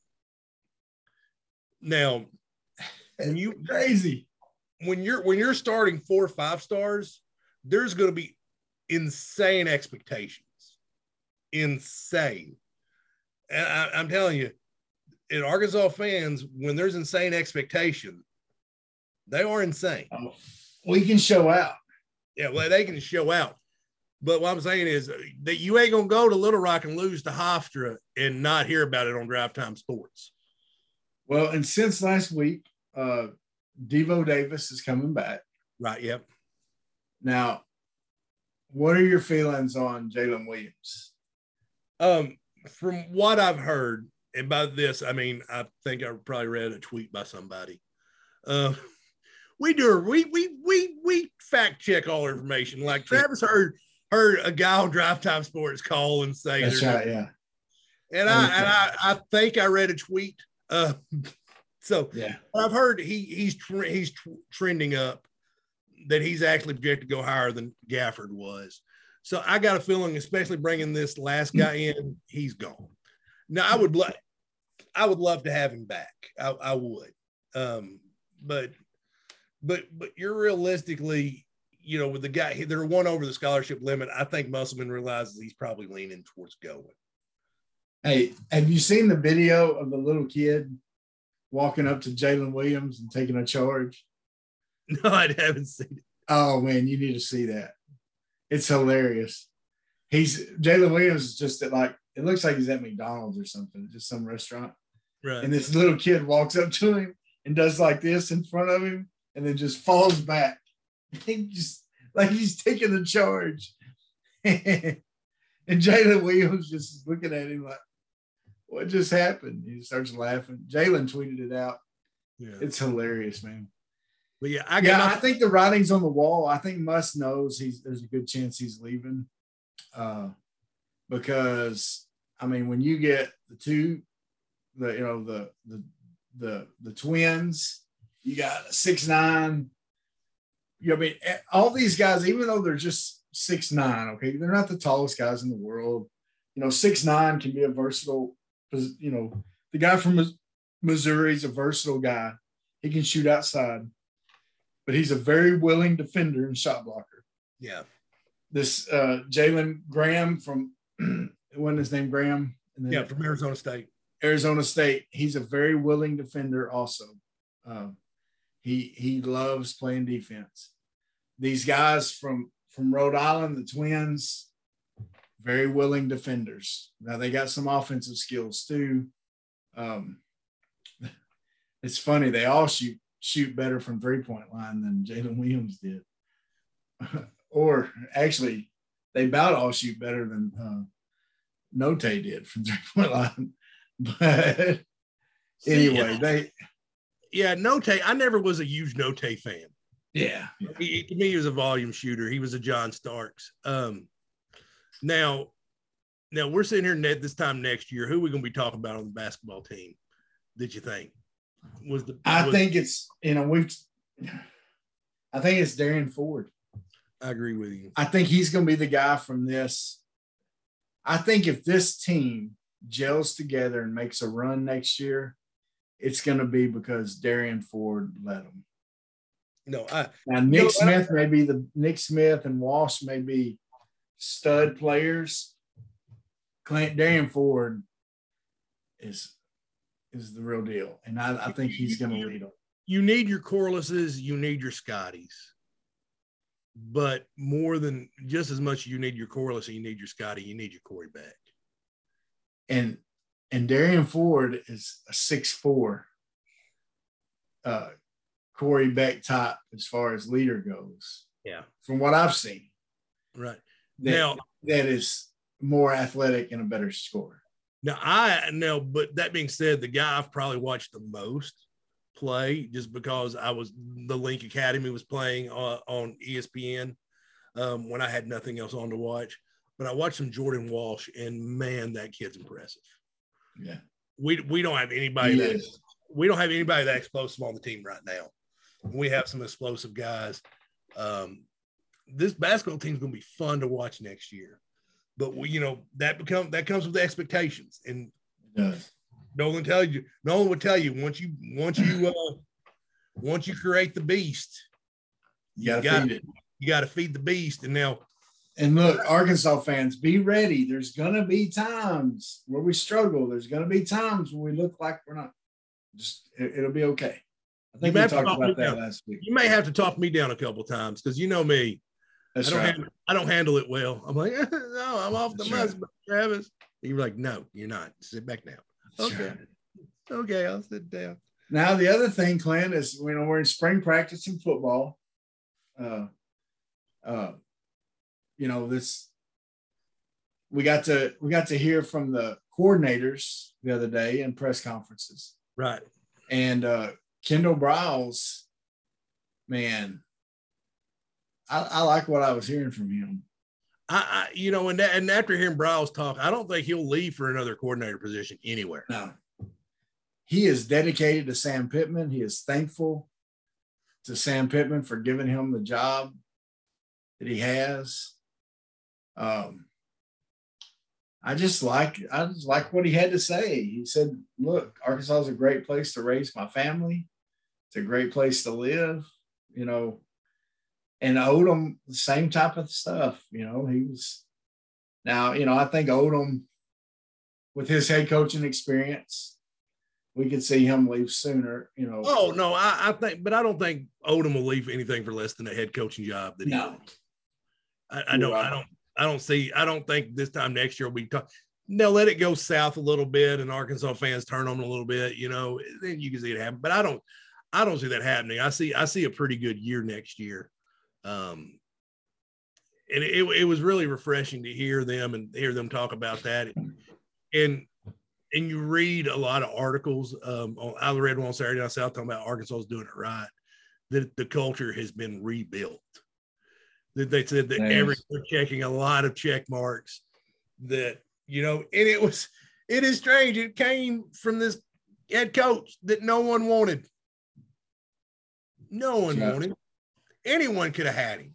Now, when you Crazy. when you're when you're starting four or five stars, there's going to be insane expectations, insane. And I, I'm telling you, in Arkansas fans, when there's insane expectation, they are insane. Oh, we can show out. Yeah, well, they can show out. But what I'm saying is that you ain't gonna go to Little Rock and lose to Hofstra and not hear about it on Drive Time Sports. Well, and since last week, uh Devo Davis is coming back. Right? Yep. Now, what are your feelings on Jalen Williams? Um, from what I've heard, and by this I mean I think I probably read a tweet by somebody. Uh, we do we we we we fact check all information. Like Travis heard heard a guy on Drive Time Sports call and say, That's right. Yeah. and I and I I think I read a tweet. Uh, so Yeah. I've heard he he's tr- he's tr- trending up that he's actually projected to go higher than Gafford was. So I got a feeling, especially bringing this last guy in, he's gone. Now I would love, I would love to have him back. I, I would, um, but but but you're realistically, you know, with the guy they're one over the scholarship limit. I think Musselman realizes he's probably leaning towards going. Hey, have you seen the video of the little kid walking up to Jalen Williams and taking a charge? No, I haven't seen it. Oh man, you need to see that. It's hilarious. He's Jalen Williams is just at like it looks like he's at McDonald's or something, just some restaurant. Right. And this little kid walks up to him and does like this in front of him and then just falls back. Just like he's taking the charge. and Jalen Williams just is looking at him like, what just happened? He starts laughing. Jalen tweeted it out. yeah. It's hilarious, man. But yeah, I got Yeah, I think the writing's on the wall. I think Musk knows he's there's a good chance he's leaving. Uh because I mean when you get the two the you know the the the the twins, you got a six nine. You know, I mean eh, all these guys, even though they're just six nine, okay, they're not the tallest guys in the world. You know, six nine can be a versatile, you know, the guy from Missouri is a versatile guy. He can shoot outside but he's a very willing defender and shot blocker. yeah. This uh, Jalen Graham from wasn't his name Graham, and then Yeah, from Arizona State. Arizona State. He's a very willing defender. Also, um, he he loves playing defense. These guys from from Rhode Island, the Twins, very willing defenders. Now they got some offensive skills too. Um, it's funny they all shoot shoot better from three point line than Jalen Williams did, or actually they about all shoot better than uh, Notae did from three point line. But anyway, See, they yeah, Notae. I never was a huge Notae fan. yeah He, to me, he was a volume shooter. He was a John Starks. Um, now, now we're sitting here Ned this time next year. Who are we going to be talking about on the basketball team? Did you think was the? I was- think it's you know we've I think it's Derrian Ford. I agree with you. I think he's going to be the guy from this. I think if this team gels together and makes a run next year, it's going to be because Derrian Ford led them. No, I Now Nick No, I- Smith may be the Nick Smith and Walsh may be stud players. Clint Derrian Ford is is the real deal, and I, I think he's going to lead them. you need your Corlises, you need your Scotties, but more than just as much you need your Corliss and you need your Scotty, you need your Corey Beck. and and Derrian Ford is a six four uh Corey Beck type as far as leader goes, Yeah, from what I've seen. right. That, Now- that is more athletic and a better scorer. Now I know, but that being said, the guy I've probably watched the most play just because I was the Link Academy was playing uh, on ESPN um, when I had nothing else on to watch. But I watched some Jordan Walsh, and man, that kid's impressive. Yeah. We we don't have anybody that we don't have anybody that explosive on the team right now. We have some explosive guys. Um, this basketball team is going to be fun to watch next year, but we, you know that become that comes with the expectations. And does. Nolan tells you, Nolan would tell you once you once you uh, once you create the beast, You got to got feed it. you got to feed the beast. And now, And look, Arkansas fans, be ready. There's gonna be times where we struggle. There's gonna be times when we look like we're not. Just it, will be okay. I think may we talked about that down. last week. you may have to talk me down a couple times because you know me, That's I don't right. handle, I don't handle it well. I'm like, no, I'm off the That's bus, right. Travis. And you're like, no, you're not. Sit back now. That's Okay. right. Okay, I'll sit down. Now the other thing, Clint, is you know we're in spring practice in football. Uh, uh, you know this. We got to we got to hear from the coordinators the other day in press conferences, Right. and uh, Kendall Briles, man, I, I like what I was hearing from him. I, I you know, and that, and after hearing Briles talk, I don't think he'll leave for another coordinator position anywhere. No, he is dedicated to Sam Pittman. He is thankful to Sam Pittman for giving him the job that he has. Um, I just like I just like what he had to say. He said, "Look, Arkansas is a great place to raise my family. It's a great place to live. You know." And Odom, the same type of stuff. You know, he was now. You know, I think Odom, with his head coaching experience, we could see him leave sooner. You know. Oh no, I, I think, but I don't think Odom will leave anything for less than a head coaching job. That he No. I, I don't, I don't, I don't see. I don't think this time next year be. Talk, they'll let it go south a little bit, and Arkansas fans turn on a little bit. You know, then you can see it happen. But I don't, I don't see that happening. I see, I see a pretty good year next year. Um, and it, it was really refreshing to hear them and hear them talk about that. And and you read a lot of articles. Um, on, I read one on Saturday Night South talking about Arkansas doing it right. That the culture has been rebuilt. That they said that Nice. every they're checking a lot of check marks. That you know, and it was it is strange. It came from this head coach that no one wanted. No one Yeah. wanted. Anyone could have had him.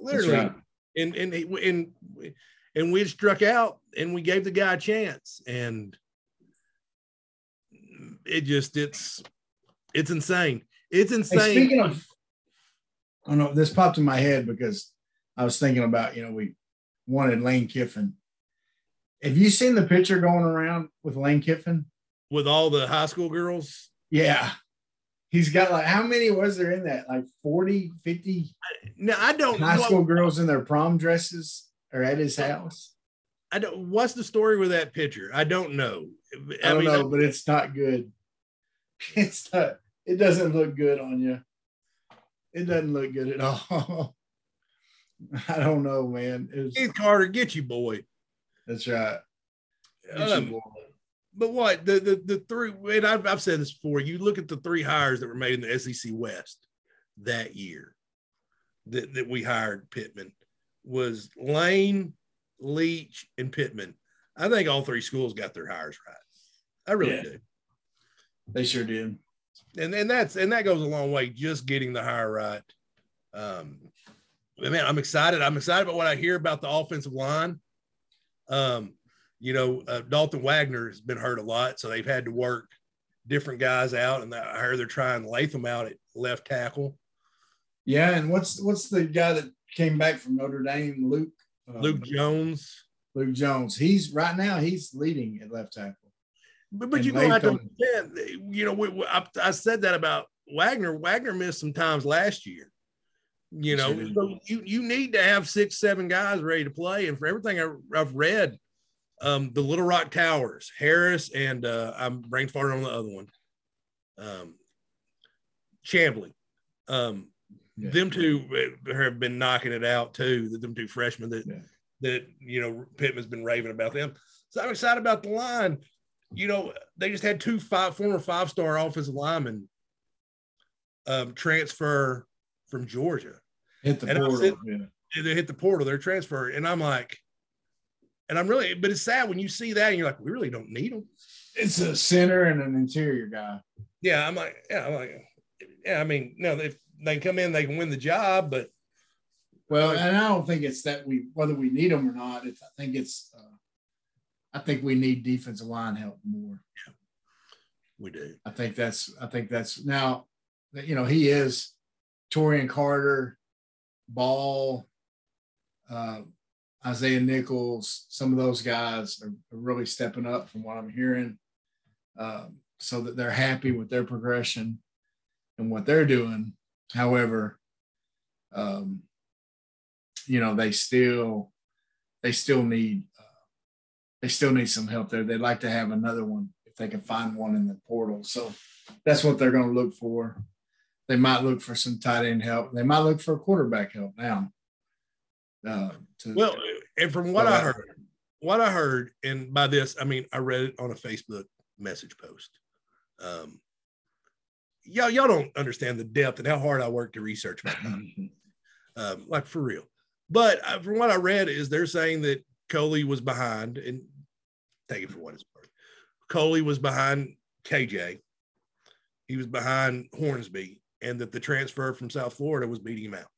Literally right. and and and and we struck out and we gave the guy a chance and it just it's it's insane it's Hey, insane speaking of, I don't know, this popped in my head because I was thinking about, you know, we wanted Lane Kiffin. Have you seen the picture going around with Lane Kiffin? with all the high school girls Yeah. He's got like, how many was there in that? Like 40, 50 now i don't high school girls in their prom dresses are at his house? i don't what's the story with that picture i don't know I don't mean, know, but it's not good. It's not, it doesn't look good on you. It doesn't look good at all. I don't know, man. It's, Keith carter get you boy that's right. Um, boy. but what the the the three and I've, I've said this before you look at the three hires that were made in the sec west that year that, that we hired pittman was lane leach and pittman i think all three schools got their hires right i really Yeah. do They sure did. And and that's and that goes a long way just getting the hire right um man i'm excited i'm excited about what i hear about the offensive line um you know uh, dalton wagner has been hurt a lot so they've had to work different guys out and i heard they're trying latham out at left tackle Yeah, and what's what's the guy that came back from Notre Dame? Luke. um, luke jones Luke Jones. He's right now. He's leading at left tackle. But, but you know, have to understand, you know, we, we- I, I said that about Wagner. Wagner missed some times last year. You know, Sure so you you need to have six, seven guys ready to play. And for everything I, I've read, um, the Little Rock Towers, Harris, and uh, I'm brain farting on the other one, um, Chamblee. Um, Yeah. Them two uh, have been knocking it out too. Them two freshmen that Yeah. that you know Pittman's been raving about them. So I'm excited about the line. You know, they just had two five former five star offensive linemen um, transfer from Georgia. Hit the And portal. said- yeah. They hit the portal, they're transferred, and I'm like, and I'm really, but it's sad when you see that and you're like, we really don't need them. It's a center and an interior guy. Yeah, I'm like, yeah, I'm like, yeah. I mean, no, if they can come in, they can win the job, but Well, and I don't think it's that we whether we need them or not. It's, I think it's. Uh, I think we need defensive line help more. Yeah, we do. I think that's. I think that's now. You know, he is Taurean Carter, Ball, uh, Isaiah Nichols. Some of those guys are, are really stepping up from what I'm hearing, um, so that they're happy with their progression and what they're doing. However, um, you know, they still they still need they still need some help there. They'd like to have another one if they can find one in the portal. So that's what they're going to look for. They might look for some tight end help. They might look for a quarterback help now. Uh, to, Well, and from what I heard, what I heard, and by this I mean I read it on a Facebook message post. Um, y'all, y'all don't understand the depth and how hard I work to research my um, like for real. But uh, from what I read, is they're saying that Coley was behind, and take it for what it's worth. Coley was behind KJ. He was behind Hornsby, and that the transfer from South Florida was beating him out.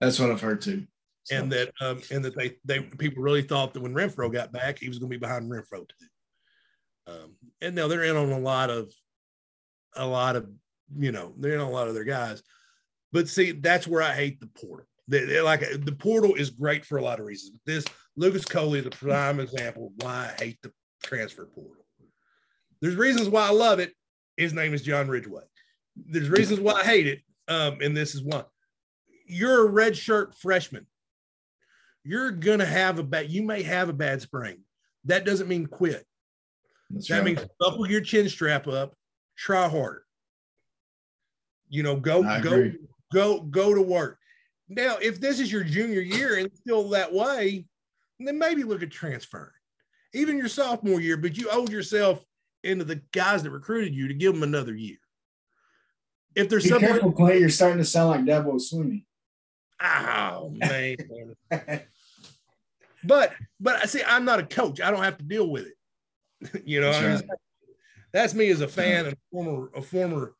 That's what I've heard too. So- and that um, and that they they people really thought that when Renfro got back, he was going to be behind Renfro too. Um, and now they're in on a lot of a lot of you know they're in on a lot of their guys, but see that's where I hate the portal. They, like the portal is great for a lot of reasons. This Lucas Coley is a prime example of why I hate the transfer portal. There's reasons why I love it. His name is John Ridgeway. There's reasons why I hate it, um, and this is one. You're a red shirt freshman you're gonna have a bad you may have a bad spring that doesn't mean quit That's that right. means buckle your chin strap up try harder you know go I go agree. go go to work now if this is your junior year and still that way then maybe look at transferring even your sophomore year but you owed yourself into the guys that recruited you to give them another year if there's Be something careful, Clay. You're starting to sound like Devil Sweeney. oh man but but I see I'm not a coach. I don't have to deal with it. you know, That's right. that's me as a fan and a former a former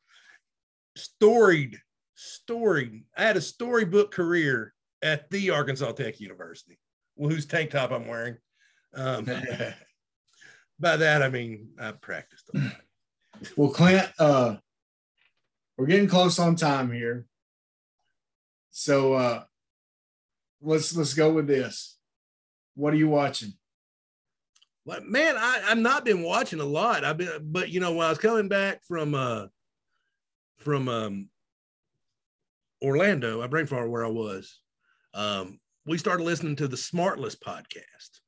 storied storied. I had a storybook career at the Arkansas Tech University, Well, whose tank top I'm wearing. Um, by that I mean I practiced. a lot. well, Clint, uh, we're getting close on time here. So uh, let's let's go with this. What are you watching? But man, I, I've not been watching a lot. I've been, but you know, when I was coming back from uh from um Orlando, I bring from where I was. Um, we started listening to the Smartless podcast,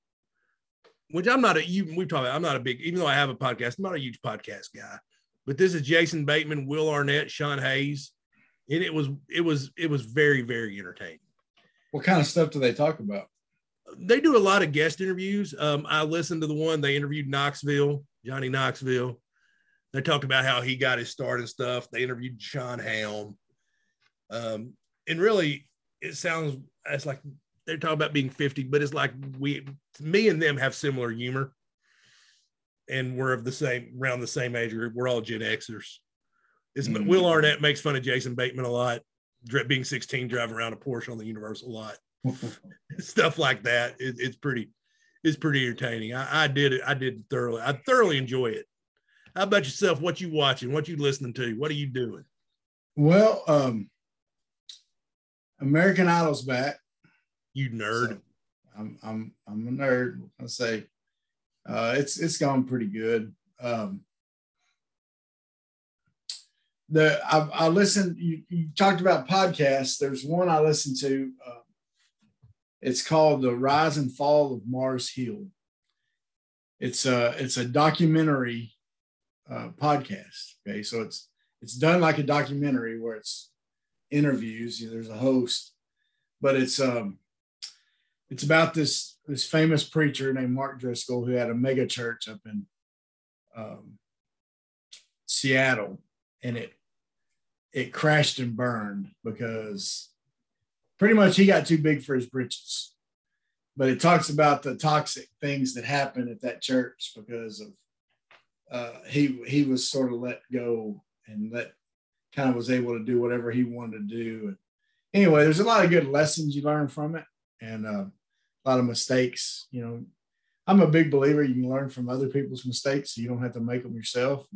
which I'm not a you we've talked about, I'm not a big, even though I have a podcast, I'm not a huge podcast guy. But this is Jason Bateman, Will Arnett, Sean Hayes. And it was it was it was very, very entertaining What kind of stuff do they talk about? they do a lot of guest interviews. Um, I listened to the one they interviewed Knoxville, Johnny Knoxville. They talked about how he got his start and stuff. They interviewed Sean Helm. Um, and really, it sounds it's like they're talking about being 50, but it's like we, me and them have similar humor. And we're of the same, around the same age group. We're all Gen Xers. It's, Mhm. Will Arnett makes fun of Jason Bateman a lot, being 16, driving around a Porsche on the Universal lot stuff like that. It, it's pretty, it's pretty entertaining. I, I did it. I did thoroughly. I thoroughly enjoy it. How about yourself? What you watching? What you listening to? What are you doing? well, um, American Idol's back. You nerd. So I'm I'm I'm a nerd. I say uh, it's it's gone pretty good. Um, the I, I listened. You, you talked about podcasts. There's one I listened to. Uh, it's called "The Rise and Fall of Mars Hill." It's a it's a documentary uh, podcast. Okay, so it's it's done like a documentary where it's interviews. You know, there's a host, but it's um it's about this this famous preacher named Mark Driscoll who had a mega church up in um, Seattle, and it it crashed and burned because pretty much he got too big for his britches. But it talks about the toxic things that happened at that church because of uh, he he was sort of let go and let kind of was able to do whatever he wanted to do. Anyway, there's a lot of good lessons you learn from it, and uh, a lot of mistakes. You know, I'm a big believer you can learn from other people's mistakes, so you don't have to make them yourself.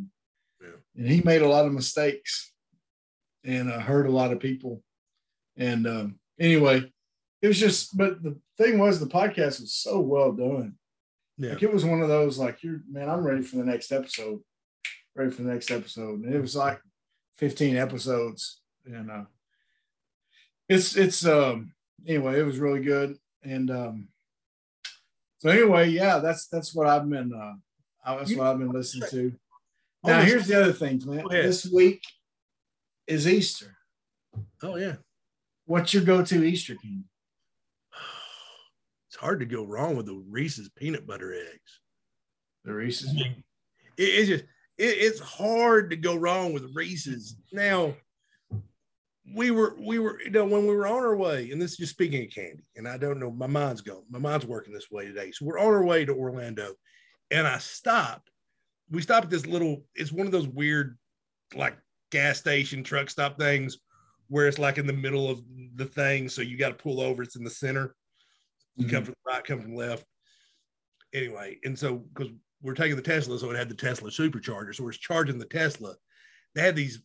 Yeah. And he made a lot of mistakes and uh, hurt a lot of people. And um, anyway, it was just. But the thing was, the podcast was so well done. Yeah. Like it was one of those like you're man, I'm ready for the next episode. Ready for the next episode. And it was like 15 episodes. And uh it's it's um anyway, it was really good. And um so anyway, yeah, that's that's what I've been uh that's what I've been listening to. Now Almost- here's the other thing, Clint. This week is Easter. Oh yeah. What's your go-to Easter candy? it's hard to go wrong with the Reese's peanut butter eggs. The Reese's. It, it's just it's hard to go wrong with Reese's. Now we were we were you know when we were on our way, and this is just speaking of candy, and I don't know, my mind's going. My mind's working this way today. So we're on our way to Orlando, and I stopped. We stopped at this little, it's one of those weird like gas station truck stop things where it's like in the middle of the thing. So you got to pull over, it's in the center. You come mm-hmm. from the right, come from the left. Anyway, and so because we're taking the Tesla, so it had the Tesla supercharger. So we're charging the Tesla. They had these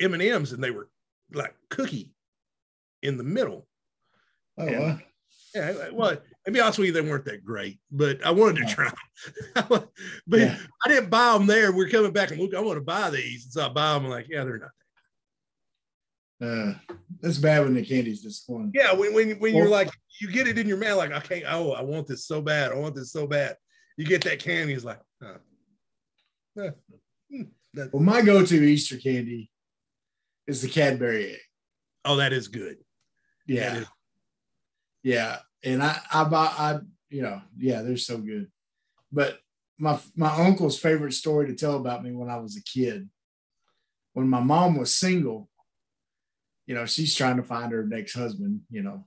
M and M's, and they were like cookie in the middle. Oh, Yeah. what? Yeah, well, to be honest with you, they weren't that great, but I wanted to try. but Yeah. I didn't buy them there. We're coming back and look, I want to buy these. And so I buy them. I'm like, yeah, they're not. Uh, that's bad when the candy's disappointing. Yeah, when when, when you're like, you get it in your mouth, like, I can't, oh, I want this so bad. I want this so bad. You get that candy, it's like, huh. Huh. Hmm. Well, my go-to Easter candy is the Cadbury egg. oh, that is good. Yeah. Is- Yeah. And I, I buy, I, you know, yeah, they're so good. But my, my uncle's favorite story to tell about me when I was a kid, when my mom was single, you know, she's trying to find her next husband, you know,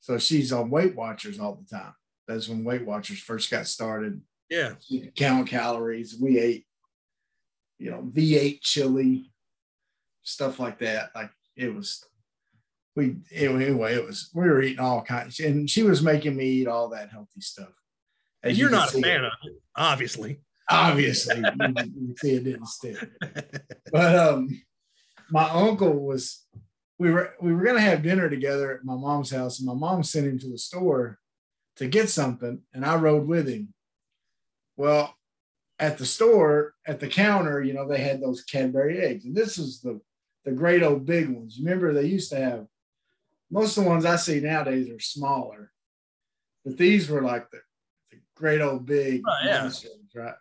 so she's on Weight Watchers all the time. That's when Weight Watchers first got started. Yeah. Could count calories. We ate, you know, V8 chili, stuff like that. Like it was, we anyway, it was we were eating all kinds, and she was making me eat all that healthy stuff. And As you're you not a fan of it, obviously. obviously. you, you see, it didn't stick. But um, my uncle was. We were we were gonna have dinner together at my mom's house, and my mom sent him to the store to get something, and I rode with him. Well, at the store, at the counter, you know, they had those Cadbury eggs, and this is the the great old big ones. Remember, they used to have most of the ones I see nowadays are smaller, but these were like the, the great old big Oh, yeah. monsters, right?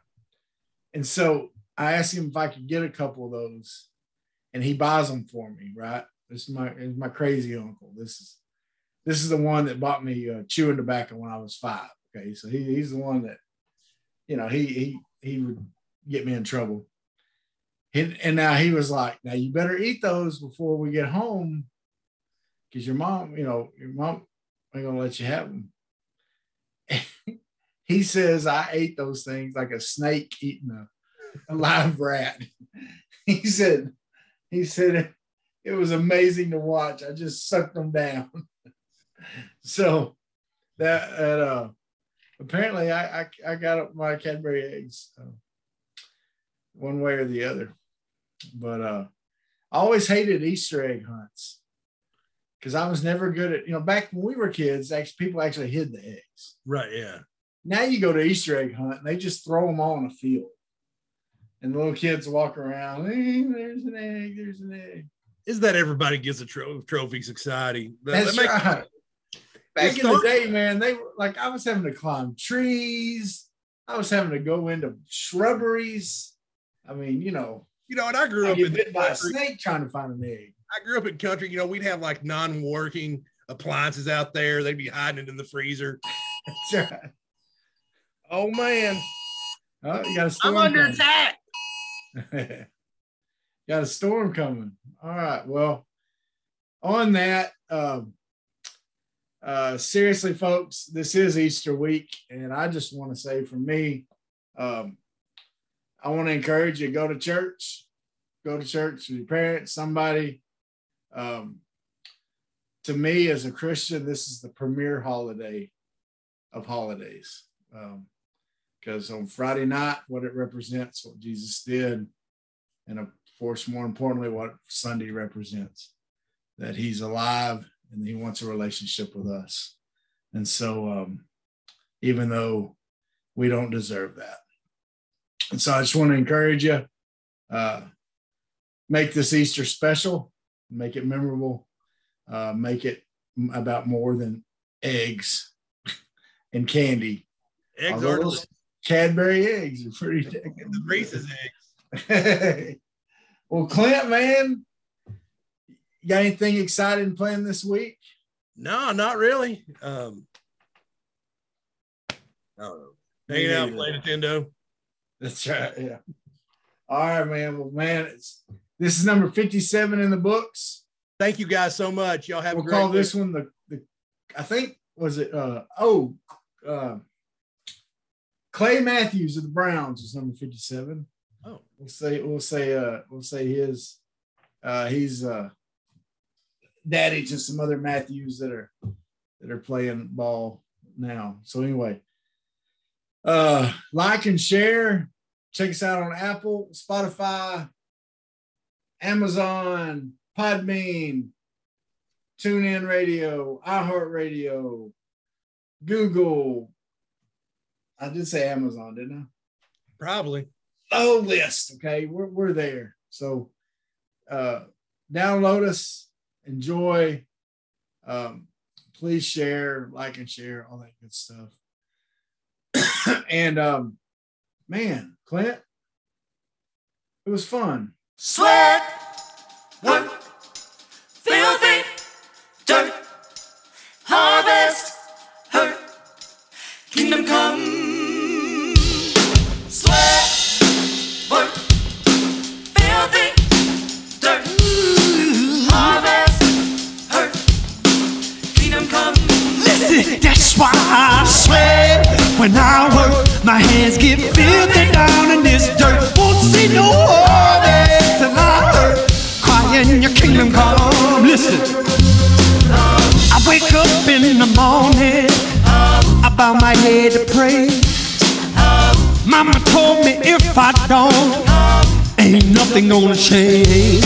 And so I asked him if I could get a couple of those, and he buys them for me, right? This is my this is my crazy uncle. This is this is the one that bought me uh, chewing tobacco when I was five. Okay, so he, he's the one that, you know, he he he would get me in trouble. And, now he was like, now you better eat those before we get home, because your mom, you know, your mom ain't gonna let you have them. he says I ate those things like a snake eating a, a live rat. he said, he said it, it was amazing to watch. I just sucked them down. so that, that uh apparently I, I I got my Cadbury eggs uh, one way or the other. But uh I always hated Easter egg hunts because I was never good at you know back when we were kids. Actually, people actually hid the eggs. right. Yeah. Now you go to Easter egg hunt and they just throw them all in a field, and the little kids walk around. "Hey, there's an egg. There's an egg. Is that everybody gets a tro- trophy society? That- that That's makes- right. Back It's in the day, man, they were like I was having to climb trees. I was having to go into shrubberies. I mean, you know, You know, and I grew I up in bit by a snake trying to find an egg. I grew up in country. You know, we'd have like non-working appliances out there. They'd be hiding it in the freezer. Oh man, Oh, you got a storm. I'm under coming. attack. got a storm coming. All right. Well, on that, um, uh, seriously, folks, this is Easter week, and I just want to say, for me, um, I want to encourage you go to church, go to church with your parents, somebody. Um, to me, as a Christian, this is the premier holiday of holidays. Um, because on Friday night, what it represents, what Jesus did, and of course, more importantly, what Sunday represents that he's alive and he wants a relationship with us. And so, um, even though we don't deserve that. And so, I just want to encourage you uh, make this Easter special, make it memorable, uh, make it about more than eggs and candy. Eggs Although are those Cadbury eggs are pretty dang the Reese's eggs. well, Clint, man, you got anything exciting planned this week? No, not really. Um, hanging out, playing Nintendo. That's right. Yeah. All right, man. Well, man, it's this is number 57 in the books. Thank you guys so much. Y'all have we'll a great call week. this one the, the I think was it uh oh uh Clay Matthews of the Browns is number 57. Oh. We'll say we'll say uh we'll say his uh he's uh daddy to some other Matthews that are that are playing ball now. So anyway, uh like and share. Check us out on Apple, Spotify, Amazon, Podbean, TuneIn Radio, iHeartRadio, Google. I did say Amazon, didn't I? Probably. I? Oh, list. Okay, we're we're there. So uh download us, enjoy. Um, please share, like and share, all that good stuff. and um, man, Clint, it was fun. Sweat, when I work. My hands get filthy down in this dirt. Won't see no harvest till I hurt. Crying your kingdom come. Listen, I wake up in the morning. I bow my head to pray. Mama told me if I don't, ain't nothing gonna change.